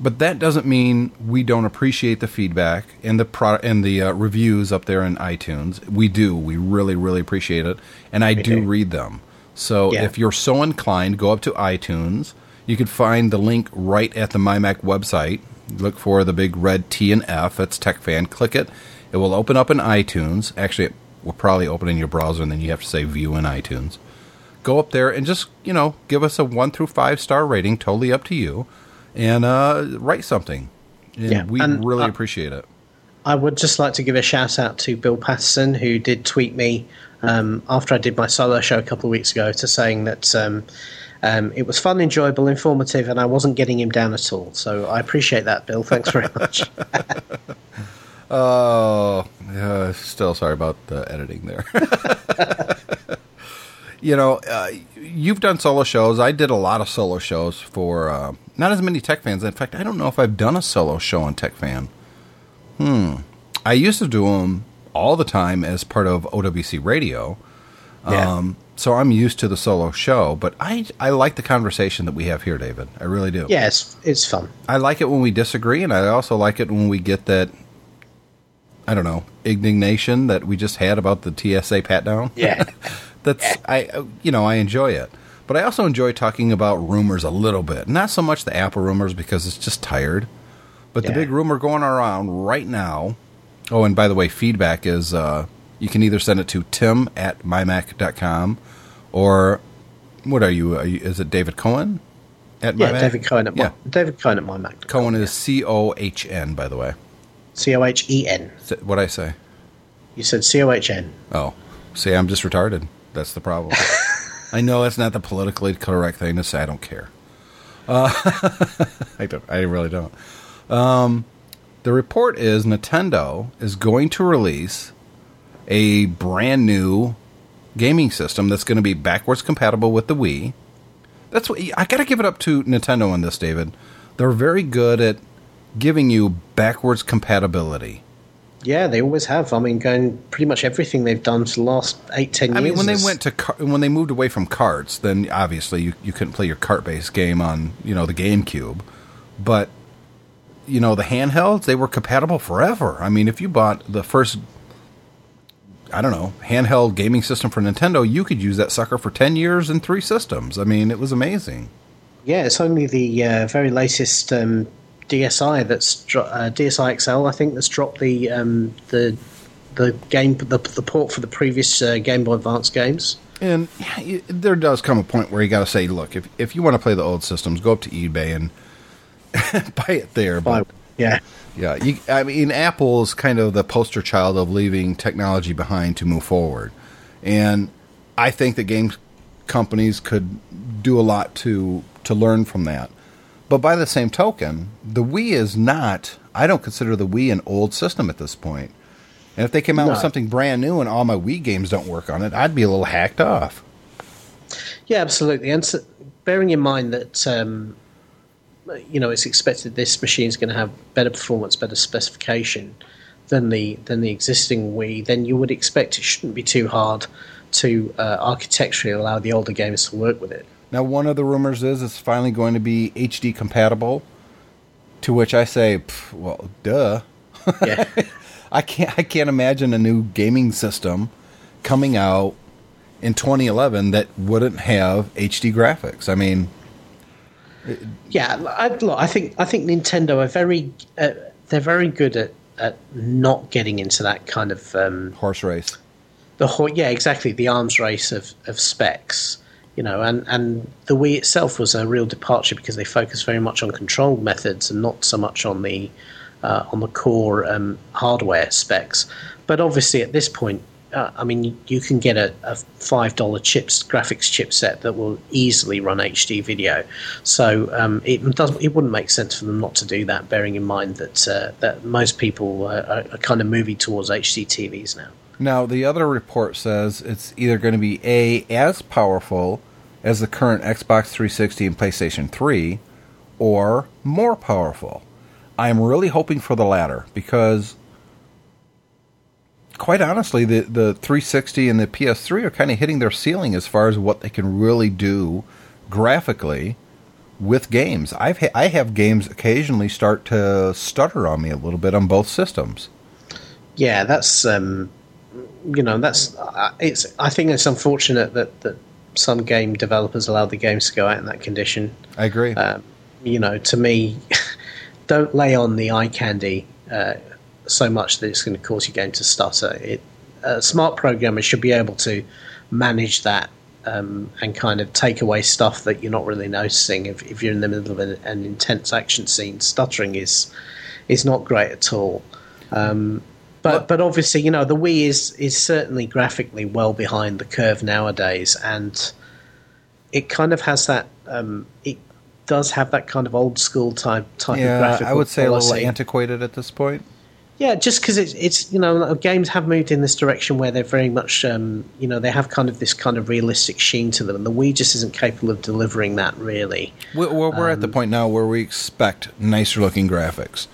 S1: But that doesn't mean we don't appreciate the feedback and the pro- and the uh, reviews up there in iTunes. We do. We really, really appreciate it, and I do,
S2: do.
S1: read them. So
S2: Yeah.
S1: if you're so inclined, go up to iTunes. You can find the link right at the MyMac website. Look for the big red T and F. It's TechFan. Click it. It will open up in iTunes. Actually, it will probably open in your browser, and then you have to say View in iTunes. Go up there and just you know give us a one through five star rating. Totally up to you and uh, write something. And
S2: Yeah,
S1: we
S2: and,
S1: really
S2: uh,
S1: appreciate it.
S2: I would just like to give a shout out to Bill Patterson, who did tweet me um, after I did my solo show a couple of weeks ago, to saying that um, um, it was fun, enjoyable, informative, and I wasn't getting him down at all. So I appreciate that, Bill. Thanks very much.
S1: Oh, uh, still sorry about the editing there. you know, uh, you've done solo shows. I did a lot of solo shows for uh, not as many tech fans. In fact, I don't know if I've done a solo show on Tech Fan. Hmm. I used to do them all the time as part of OWC Radio.
S2: Yeah.
S1: Um, so I'm used to the solo show, but I I like the conversation that we have here, David. I really do.
S2: yeah, it's, it's fun.
S1: I like it when we disagree, and I also like it when we get that. I don't know indignation that we just had about the TSA pat down.
S2: Yeah.
S1: That's I you know I enjoy it, but I also enjoy talking about rumors a little bit. Not so much the Apple rumors because it's just tired. But the big rumor going around right now. Oh, and by the way, feedback is uh, you can either send it to tim at mymac.com or what are you? Are you is it David Cohen? At
S2: Yeah,
S1: mymac?
S2: David Cohen at my,
S1: Yeah.
S2: David Cohen at my Mac.
S1: Cohen is C O H N, by the way.
S2: C O H E N.
S1: What I say?
S2: You said C O H N.
S1: Oh, see, I'm just retarded. That's the problem. I know that's not the politically correct thing to say. I don't care. Uh, I don't. I really don't. Um, the report is Nintendo is going to release a brand new gaming system that's going to be backwards compatible with the Wii. That's what I got to give it up to Nintendo on this, David. They're very good at giving you backwards compatibility.
S2: Yeah, they always have. I mean, going pretty much everything they've done for the last eight, ten years.
S1: I mean, when they went to car- when they moved away from carts, then obviously you, you couldn't play your cart based game on you know the GameCube, but you know the handhelds they were compatible forever. I mean, if you bought the first, I don't know, handheld gaming system for Nintendo, you could use that sucker for ten years in three systems. I mean, it was amazing.
S2: Yeah, it's only the uh, very latest um, DSi that's uh, DSi XL, I think, that's dropped the um, the the game the, the port for the previous uh, Game Boy Advance games.
S1: And there does come a point where you got to say, look, if if you want to play the old systems, go up to eBay and buy it there. But
S2: By, yeah,
S1: Yeah, you, I mean, Apple is kind of the poster child of leaving technology behind to move forward, and I think that game companies could do a lot to to learn from that. But by the same token, the Wii is not. I don't consider the Wii an old system at this point. And if they came out with something brand new and all my Wii games don't work on it, I'd be a little hacked off.
S2: yeah, absolutely. And so, bearing in mind that um, you know it's expected this machine is going to have better performance, better specification than the than the existing Wii, then you would expect it shouldn't be too hard to uh, architecturally allow the older games to work with it.
S1: Now, one of the rumors is it's finally going to be HD compatible. To which I say, well, duh.
S2: Yeah.
S1: I can't. I can't imagine a new gaming system coming out in 2011 that wouldn't have HD graphics. I mean,
S2: Yeah, I, look, I think I think Nintendo are very uh, they're very good at, at not getting into that kind of um,
S1: horse race.
S2: the whole yeah exactly the arms race of, of specs you know and and the Wii itself was a real departure because they focused very much on control methods and not so much on the uh, on the core um, hardware specs. But obviously at this point uh, I mean you, can get a, a five dollar chips graphics chipset that will easily run HD video. So um, it doesn't it wouldn't make sense for them not to do that bearing in mind that uh, that most people uh, are, are kind of moving towards HD TVs now
S1: Now, the other report says it's either going to be a as powerful as the current Xbox 360 and PlayStation 3, or more powerful. I'm really hoping for the latter because, quite honestly, the the 360 and the PS3 are kind of hitting their ceiling as far as what they can really do graphically with games. I've ha- I have games occasionally start to stutter on me a little bit on both systems.
S2: yeah, that's um, you know that's uh, it's. I think it's unfortunate that that some game developers allow the games to go out in that condition.
S1: I agree.
S2: Um, you know, to me, don't lay on the eye candy uh, so much that it's going to cause your game to stutter. It a smart programmer should be able to manage that. Um, and kind of take away stuff that you're not really noticing. If, if you're in the middle of an, an intense action scene, stuttering is is not great at all. Um, but but obviously, you know, the Wii is is certainly graphically well behind the curve nowadays, and it kind of has that. Um, it does have that kind of old school type type of
S1: yeah,
S2: graphical.
S1: I would say a little antiquated at this point.
S2: Yeah, just because it's it's you know games have moved in this direction where they're very much um, you know they have kind of this kind of realistic sheen to them, and the Wii just isn't capable of delivering that really.
S1: We're, we're, we're at the
S2: Um,
S1: point now where we expect nicer looking graphics,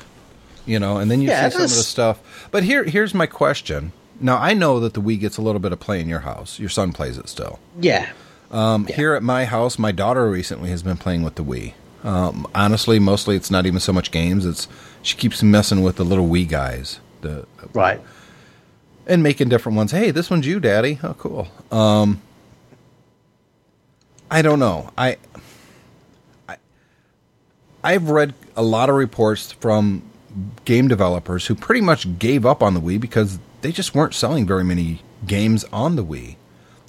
S1: you know, and then you
S2: Yeah,
S1: see some of the stuff. But here, here's my question. Now I know that the Wii gets a little bit of play in your house. Your son plays it still.
S2: Yeah,
S1: Um, Here at my house, my daughter recently has been playing with the Wii. Um, honestly, mostly it's not even so much games. It's she keeps messing with the little Wii guys, the
S2: right.
S1: and making different ones. Hey, this one's you, Daddy. Oh, cool. Um, I don't know. I, I I've read a lot of reports from game developers who pretty much gave up on the Wii because they just weren't selling very many games on the Wii.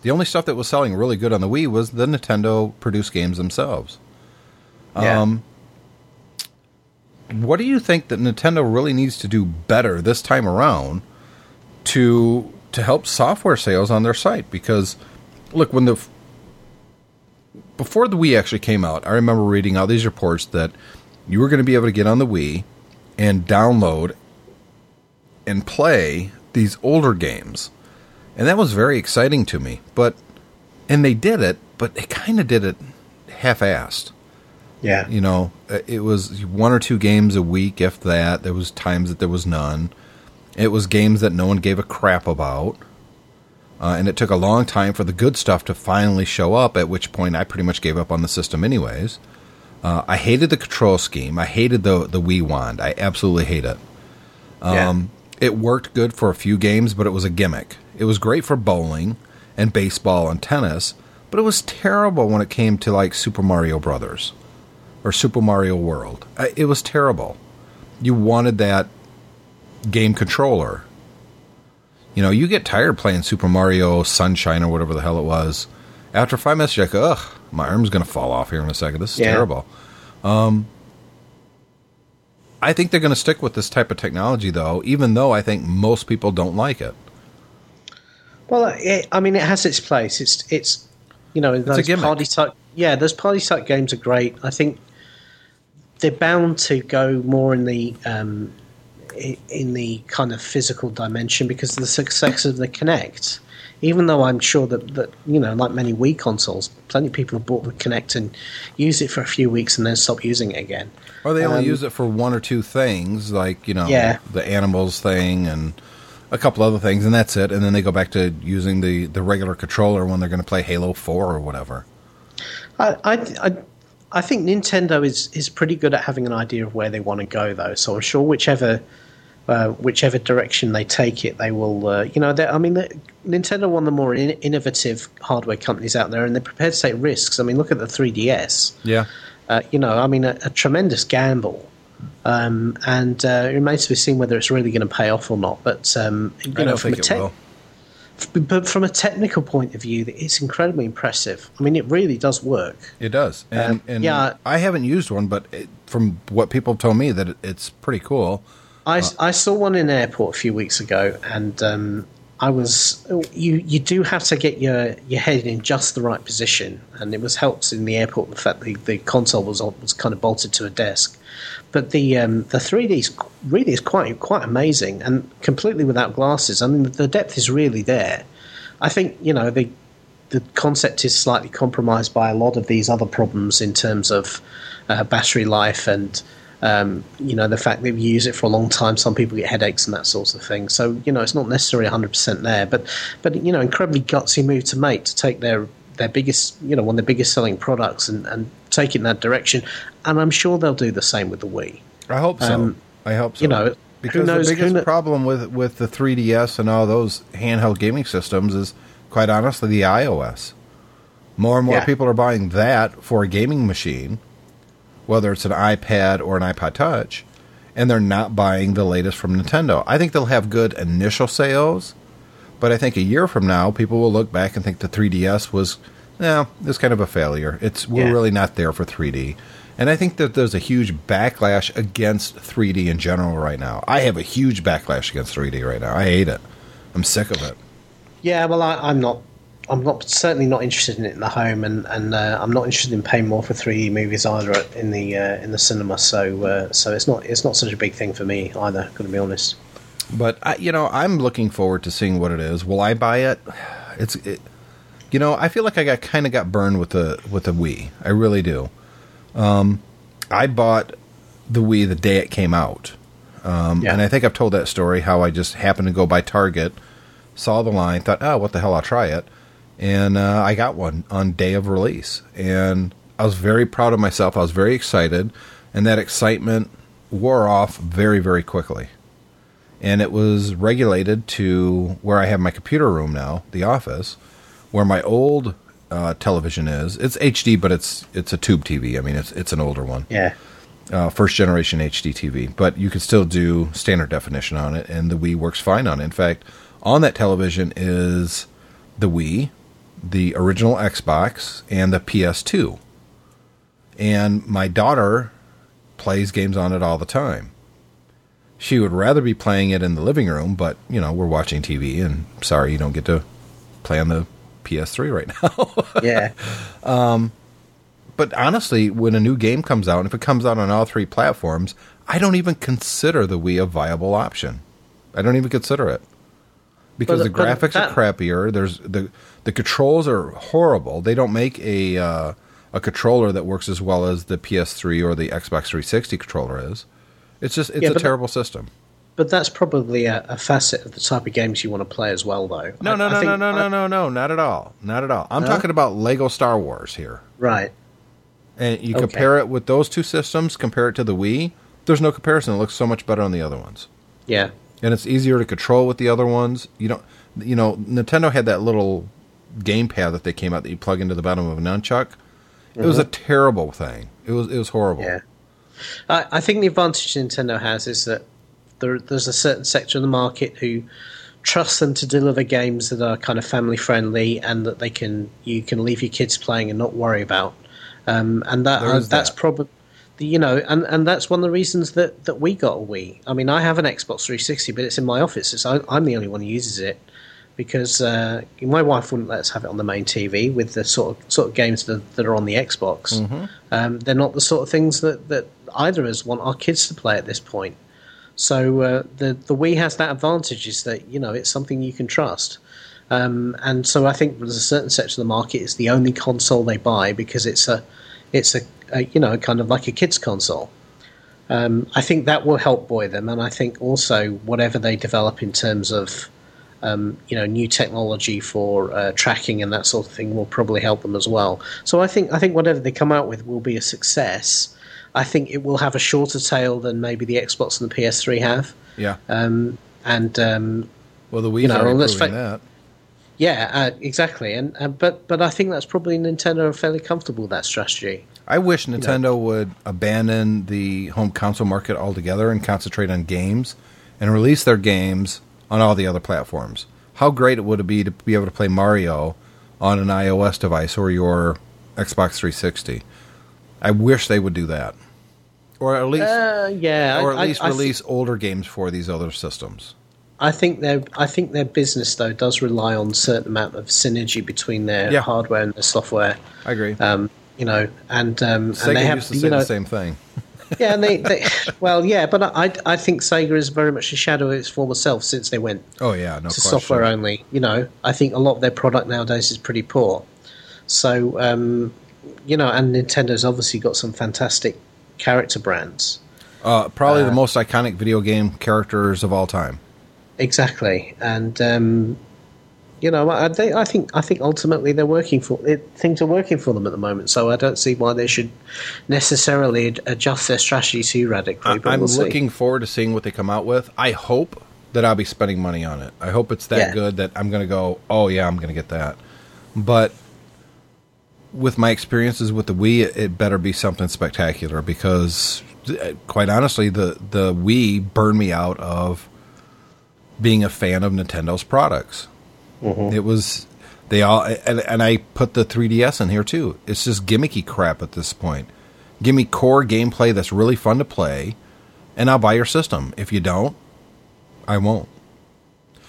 S1: The only stuff that was selling really good on the Wii was the Nintendo produced games themselves.
S2: Yeah.
S1: Um, what do you think that Nintendo really needs to do better this time around to to help software sales on their site? Because look, when the before the Wii actually came out, I remember reading all these reports that you were going to be able to get on the Wii and download and play these older games. And that was very exciting to me. But and they did it, but they kind of did it half-assed.
S2: yeah.
S1: You know, uh, it was one or two games a week, if that. There was times that there was none. It was games that no one gave a crap about. Uh, and it took a long time for the good stuff to finally show up, at which point I pretty much gave up on the system anyways. Uh, I hated the control scheme. I hated the, the Wii Wand. I absolutely hate it. Um, It worked good for a few games, but it was a gimmick. It was great for bowling and baseball and tennis, but it was terrible when it came to like Super Mario Brothers or Super Mario World. It was terrible. You wanted that game controller. You know, you get tired playing Super Mario Sunshine or whatever the hell it was. After five minutes, you're like, ugh, my arm's going to fall off here in a second. This is
S2: Yeah.
S1: terrible. Um, I think they're going to stick with this type of technology, though, even though I think most people don't like it.
S2: Well, it, I mean, it has its place. It's it's you know those
S1: gimmick.
S2: party type. Yeah, those party type games are great. I think they're bound to go more in the um, in the kind of physical dimension because of the success of the Kinect. Even though I'm sure that, that you know, like many Wii consoles, plenty of people have bought the Kinect and use it for a few weeks and then stop using it again.
S1: Or they only
S2: Um,
S1: use it for one or two things, like, you know,
S2: Yeah.
S1: the animals thing and a couple other things, and that's it. And then they go back to using the, the regular controller when they're going to play Halo 4 or whatever.
S2: I, I, I, I think Nintendo is, is pretty good at having an idea of where they want to go, though. So I'm sure whichever uh, whichever direction they take it, they will. Uh, you know, I mean, Nintendo one of the more in, innovative hardware companies out there, and they're prepared to take risks. I mean, look at the 3DS.
S1: Yeah.
S2: Uh, you know, I mean, a, a tremendous gamble. Um, and uh, it remains to be seen whether it's really going to pay off or not. But um, you
S1: I
S2: know, from a tech- but from a technical point of view, it's incredibly impressive. I mean, it really does work.
S1: It does. And,
S2: Um,
S1: and
S2: yeah.
S1: I haven't used one, but it, from what people have told me, that it, it's pretty cool.
S2: I, I saw one in an airport a few weeks ago, and um, I was you you do have to get your your head in just the right position, and it was helped in the airport the fact the, the console was was kind of bolted to a desk, but the um, the 3D really is quite quite amazing and completely without glasses. I mean the depth is really there. I think you know the the concept is slightly compromised by a lot of these other problems in terms of uh, battery life and um, you know the fact that you use it for a long time. Some people get headaches and that sort of thing. So you know it's not necessarily 100 percent there, but but you know incredibly gutsy move to make to take their their biggest you know one of their biggest selling products and, and take it in that direction. And I'm sure they'll do the same with the Wii.
S1: I hope so.
S2: Um,
S1: I hope so.
S2: you know,
S1: because
S2: knows-
S1: the biggest problem with with the 3DS and all those handheld gaming systems is, quite honestly, the iOS. More and more
S2: Yeah.
S1: people are buying that for a gaming machine, whether it's an iPad or an iPod Touch, and they're not buying the latest from Nintendo. I think they'll have good initial sales, but I think a year from now, people will look back and think the 3DS was, no, it's kind of a failure. It's we're
S2: Yeah.
S1: really not there for 3D. And I think that there's a huge backlash against 3D in general right now. I have a huge backlash against 3D right now. I hate it. I'm sick of it.
S2: Yeah, well, I, I'm not. I'm not certainly not interested in it in the home, and and uh, I'm not interested in paying more for 3D movies either in the uh, in the cinema. So uh, so it's not it's not such a big thing for me either. Going to be honest.
S1: But I, you know, I'm looking forward to seeing what it is. Will I buy it? It's, it, you know, I feel like I got kind of got burned with the with the Wii. I really do. Um, I bought the Wii the day it came out, um,
S2: Yeah.
S1: and I think I've told that story how I just happened to go by Target, saw the line, thought, oh, what the hell, I'll try it, and uh, I got one on day of release, and I was very proud of myself. I was very excited, and that excitement wore off very, very quickly and it was regulated to where I have my computer room now, the office, where my old uh, television is. It's HD, but it's it's a tube TV. I mean, it's it's an older one,
S2: Yeah.
S1: uh, first generation HD TV. But you can still do standard definition on it, and the Wii works fine on it. In fact, on that television is the Wii, the original Xbox, and the PS2. And my daughter plays games on it all the time. She would rather be playing it in the living room, but you know we're watching TV, and sorry you don't get to play on the PS3 right now.
S2: Yeah.
S1: Um, but honestly, when a new game comes out, and if it comes out on all three platforms, I don't even consider the Wii a viable option. I don't even consider it because
S2: But-
S1: the graphics
S2: that-
S1: are crappier. There's the the controls are horrible. They don't make a uh, a controller that works as well as the PS3 or the Xbox 360 controller is. It's just it's
S2: Yeah,
S1: a terrible system.
S2: But that's probably a, a facet of the type of games you want to play as well, though.
S1: No,
S2: I-
S1: no,
S2: I
S1: no, no, no, no,
S2: I-
S1: no, no, not at all, not at all. I'm
S2: No?
S1: talking about Lego Star Wars here.
S2: Right.
S1: And you
S2: Okay.
S1: compare it with those two systems, compare it to the Wii, there's no comparison. It looks so much better on the other ones.
S2: Yeah.
S1: And it's easier to control with the other ones. You don't you know, Nintendo had that little gamepad that they came out that you plug into the bottom of a nunchuck. It was a terrible thing. It was it was horrible.
S2: Mm-hmm. Yeah. I, I think the advantage Nintendo has is that there, there's a certain sector of the market who trust them to deliver games that are kind of family friendly and that they can you can leave your kids playing and not worry about. Um, and that uh, that's
S1: that.
S2: probably you know, and, and that's one of the reasons that, that we got a Wii. I mean, I have an Xbox 360, but it's in my office. It's, I, I'm the only one who uses it because uh, my wife wouldn't let us have it on the main TV with the sort of sort of games that, that are on the Xbox.
S1: Mm-hmm.
S2: Um, they're not the sort of things that, that either of us want our kids to play at this point. So uh, the the Wii has that advantage is that you know it's something you can trust. Um, and so I think there's a certain section of the market it's the only console they buy because it's a it's a, a you know kind of like a kids console. Um, I think that will help buoy them, and I think also whatever they develop in terms of um, you know new technology for uh, tracking and that sort of thing will probably help them as well. So I think I think whatever they come out with will be a success. I think it will have a shorter tail than maybe the Xbox and the PS3 have,
S1: Yeah.
S2: um, and um,
S1: well, the Wii's
S2: you know, let's fa-
S1: that.
S2: yeah, uh, exactly. And uh, but but I think that's probably Nintendo are fairly comfortable with that strategy.
S1: I wish Nintendo would abandon the home console market altogether and concentrate on games and release their games on all the other platforms. How great it would it be to be able to play Mario on an iOS device or your Xbox 360. I wish they would do that. Or at least
S2: Uh, yeah,
S1: or at
S2: I-
S1: least
S2: I
S1: release older games for these other systems.
S2: I think their I think their business though does rely on a certain amount of synergy between their
S1: Yeah.
S2: hardware and their software.
S1: I agree.
S2: Um, you know, and um,
S1: Sega
S2: and they have
S1: used to
S2: you know,
S1: the same thing.
S2: yeah, and they, they well, yeah, but I I think Sega is very much a shadow of its former self since they went
S1: Oh yeah, no
S2: to
S1: question.
S2: software only. You know, I think a lot of their product nowadays is pretty poor. So, um, you know, and Nintendo's obviously got some fantastic character brands.
S1: Uh, probably the
S2: Uh,
S1: most iconic video game characters of all time.
S2: Exactly, and um, you know, I, they, I think I think ultimately they're working for it, things are working for them at the moment. So I don't see why they should necessarily adjust their strategy too radically.
S1: I-
S2: But
S1: I'm
S2: we'll see.
S1: looking forward to seeing what they come out with. I hope that I'll be spending money on it. I hope it's that
S2: Yeah.
S1: good that I'm going to go, oh yeah, I'm going to get that. But with my experiences with the Wii, it, it better be something spectacular because, uh, quite honestly, the the Wii burned me out of being a fan of Nintendo's products. It was they all and, and I put the 3DS in here too. It's just gimmicky crap at this point. Give me core gameplay that's really fun to play, and I'll buy your system. If you don't, I won't.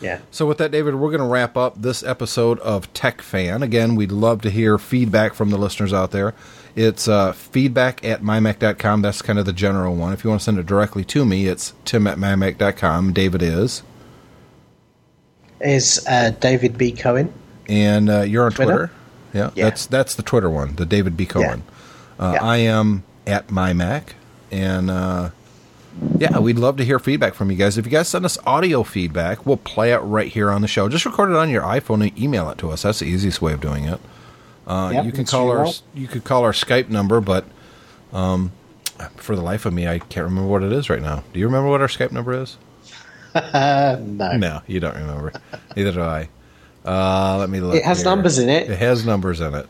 S2: Yeah,
S1: So with that, David, we're going to wrap up this episode of Tech Fan. Again, we'd love to hear feedback from the listeners out there. It's uh, feedback at mymac.com. That's kind of the general one. If you want to send it directly to me, it's tim at mymac.com. David is.
S2: Is uh, David B. Cohen.
S1: and uh, you're on Twitter.
S2: Twitter?
S1: Yeah,
S2: Yeah.
S1: that's that's the Twitter one, the David B. Cohen. Uh,
S2: Yeah.
S1: I am at my Mac, and uh, yeah, we'd love to hear feedback from you guys. If you guys send us audio feedback, we'll play it right here on the show. Just record it on your iPhone and email it to us. That's the easiest way of doing it. Uh,
S2: Yep,
S1: you can call our you could call our Skype number, but um, for the life of me, I can't remember what it is right now. Do you remember what our Skype number is?
S2: No.
S1: No, you don't remember. Neither do I. Uh, let me look.
S2: It has
S1: here.
S2: numbers in it.
S1: It has numbers in it.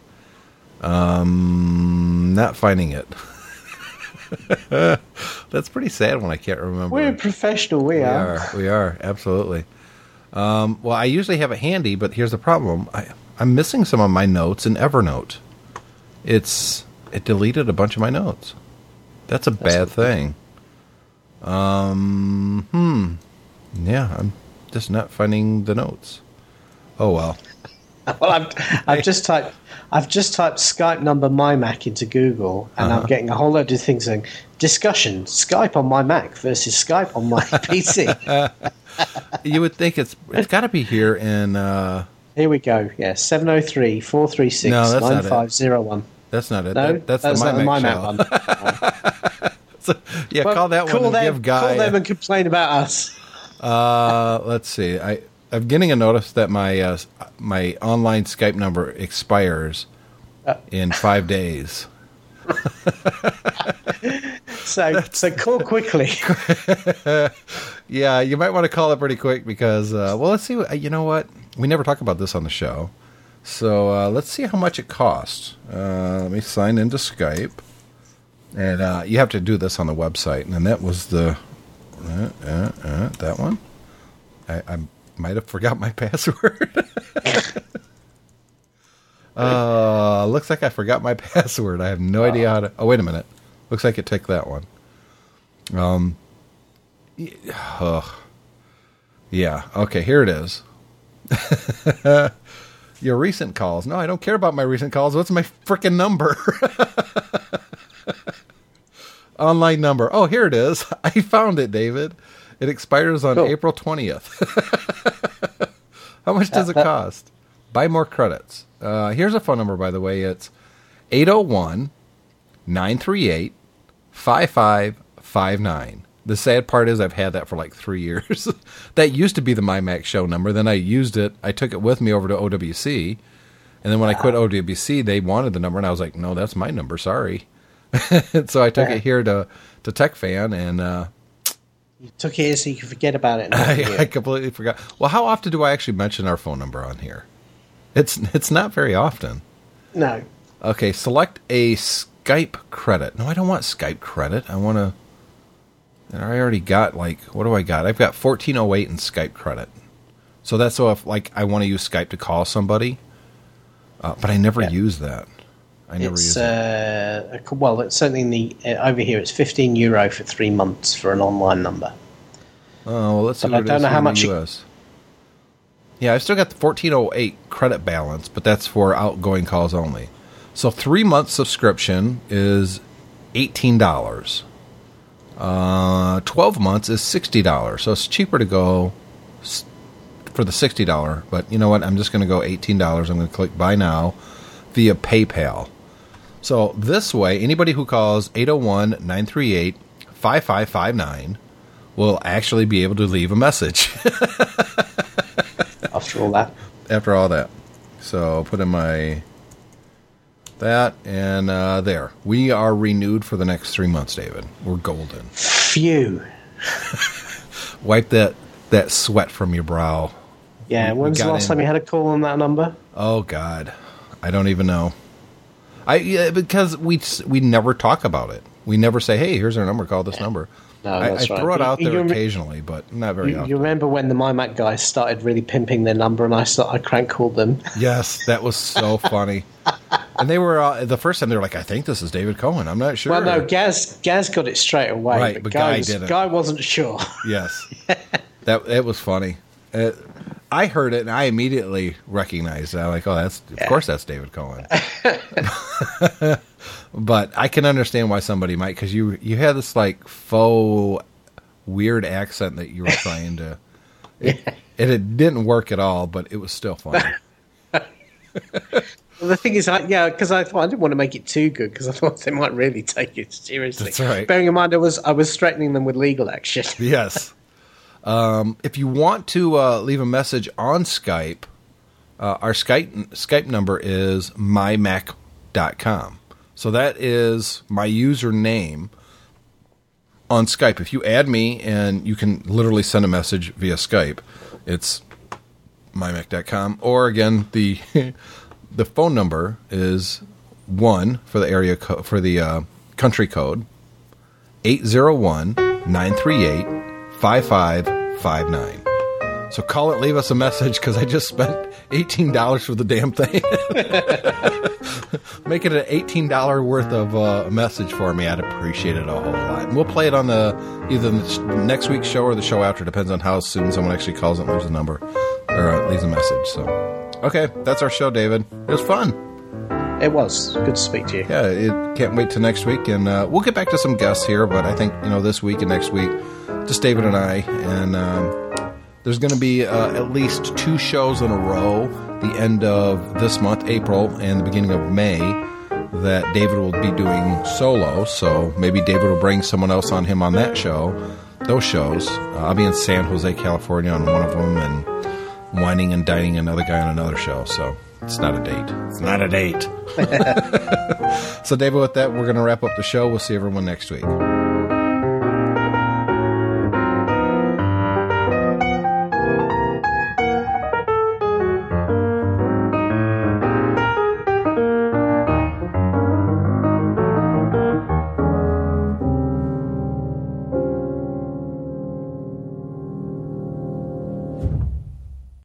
S1: Um, not finding it. That's pretty sad when I can't remember.
S2: We're professional, we,
S1: we
S2: are.
S1: are. We are absolutely. Um, well, I usually have it handy, but here's the problem: I, I'm missing some of my notes in Evernote. It's it deleted a bunch of my notes. That's a bad thing. Um, hmm. Yeah, I'm just not finding the notes. Oh well.
S2: Well, I've, I've just typed I've just typed Skype number my Mac into Google, and
S1: Uh-huh.
S2: I'm getting a whole load of things saying discussion Skype on my Mac versus Skype on my PC.
S1: You would think it's it's got to be here in. Uh,
S2: Here we go. Yeah, 703 436
S1: No, that's not it.
S2: 9501.
S1: that's not it.
S2: No,
S1: That- that's,
S2: that's
S1: the My
S2: the
S1: Mac
S2: My
S1: show.
S2: Mac one.
S1: Yeah,
S2: Well,
S1: call that one
S2: them,
S1: give Guy.
S2: Call them and complain about us.
S1: Uh, let's see. I I'm getting a notice that my uh, my online Skype number expires
S2: Uh.
S1: in five days.
S2: So, so call quickly.
S1: Yeah, you might want to call it pretty quick because uh, well, let's see. What, you know what? We never talk about this on the show, so uh, let's see how much it costs. Uh, let me sign into Skype, and uh, you have to do this on the website, and that was the uh, uh, uh, that one. I, I might have forgot my password. uh, looks like I forgot my password. I have no idea how to. Oh, wait a minute. Looks like it took that one. Um. Ugh. Yeah. Okay. Here it is. Your recent calls. No, I don't care about my recent calls. What's my freaking number? Online number. Oh, here it is. I found it, David. It expires on
S2: Cool.
S1: April 20th. How much does it cost? Buy more credits. Uh, here's a phone number, by the way. It's 801 938 5559. The sad part is I've had that for like three years. that used to be the MyMac show number. Then I used it. I took it with me over to OWC. And then when I quit OWC, they wanted the number. And I was like, no, that's my number. Sorry. so I took it here to, to TechFan. And uh,
S2: You took it here so you could forget about it.
S1: I. I completely forgot. Well, how often do I actually mention our phone number on here? It's it's not very often.
S2: no.
S1: Okay, select a Skype credit. No, I don't want Skype credit. I want to. I already got like what do I got? I've got fourteen oh eight in Skype credit. So that's so if like I want to use Skype to call somebody, uh, but I never
S2: Yeah.
S1: use that. I never
S2: It's
S1: use it.
S2: uh, well, it's certainly in the uh, over here. It's fifteen euro for three months for an online number.
S1: Oh, well, let's see
S2: I don't
S1: is
S2: know how much it-
S1: US. Yeah, I've still got the fourteen oh eight credit balance, but that's for outgoing calls only. So three month subscription is eighteen dollars. Uh, twelve months is sixty dollars. So it's cheaper to go for the sixty dollar. But you know what? I'm just going to go eighteen dollars. I'm going to click buy now via PayPal. So this way, anybody who calls 801 938 5559 will actually be able to leave a message
S2: After all that,
S1: after all that. So I'll put in my that and uh, there. We are renewed for the next three months, David. We're golden.
S2: phew.
S1: Wipe that that sweat from your brow.
S2: Yeah, when was the last
S1: in.
S2: time you had a call on that number?
S1: Oh God, I don't even know. I yeah, because we we never talk about it. We never say, "Hey, here's our number. Call this number."
S2: No,
S1: I,
S2: that's
S1: I
S2: right.
S1: throw it out there
S2: rem-
S1: occasionally, but not very
S2: You,
S1: often.
S2: you remember when the MyMac guys started really pimping their number, and I started, I crank called them.
S1: Yes, that was so funny. And they were uh, the first time they were like, "I think this is David Cohen." I'm not sure.
S2: Well, no, Gaz Gaz got it straight away,
S1: Right,
S2: but,
S1: but
S2: Guy,
S1: Guy
S2: was,
S1: didn't.
S2: Guy wasn't sure.
S1: Yes, that it was funny. Uh, I heard it and I immediately recognized it. I'm like, "Oh, that's of course that's David Cohen." but I can understand why somebody might because you you had this like faux weird accent that you were trying to. It, and it didn't work at all, but it was still funny.
S2: Well, the thing is, I, yeah, because I thought I didn't want to make it too good because I thought they might really take it seriously.
S1: That's right.
S2: Bearing in mind, I was I was threatening them with legal action.
S1: yes. Um, if you want to uh, leave a message on Skype, uh, our Skype Skype number is mymac.com. So that is my username on Skype. If you add me and you can literally send a message via Skype, it's mymac.com. Or again, the the phone number is one for the area co- for the uh, country code 801-938-5559. So call it, leave us a message because I just spent eighteen dollars for the damn thing. Make it an eighteen dollar worth of uh, message for me. I'd appreciate it a whole lot. And we'll play it on the either the next week's show or the show after. Depends on how soon someone actually calls and leaves a number or uh, leaves a message. So, okay, that's our show, David. It was fun.
S2: It was good to speak to you.
S1: Yeah, it can't wait till next week, and uh, we'll get back to some guests here. But I think you know this week and next week, just David and I, and um, there's going to be uh, at least two shows in a row. The end of this month, April, and the beginning of May, that David will be doing solo. So maybe David will bring someone else on him on that show. Those shows. Uh, I'll be in San Jose, California, on one of them, and whining and dining another guy on another show. So it's not a date. It's not a date. so, David, with that, we're going to wrap up the show. We'll see everyone next week.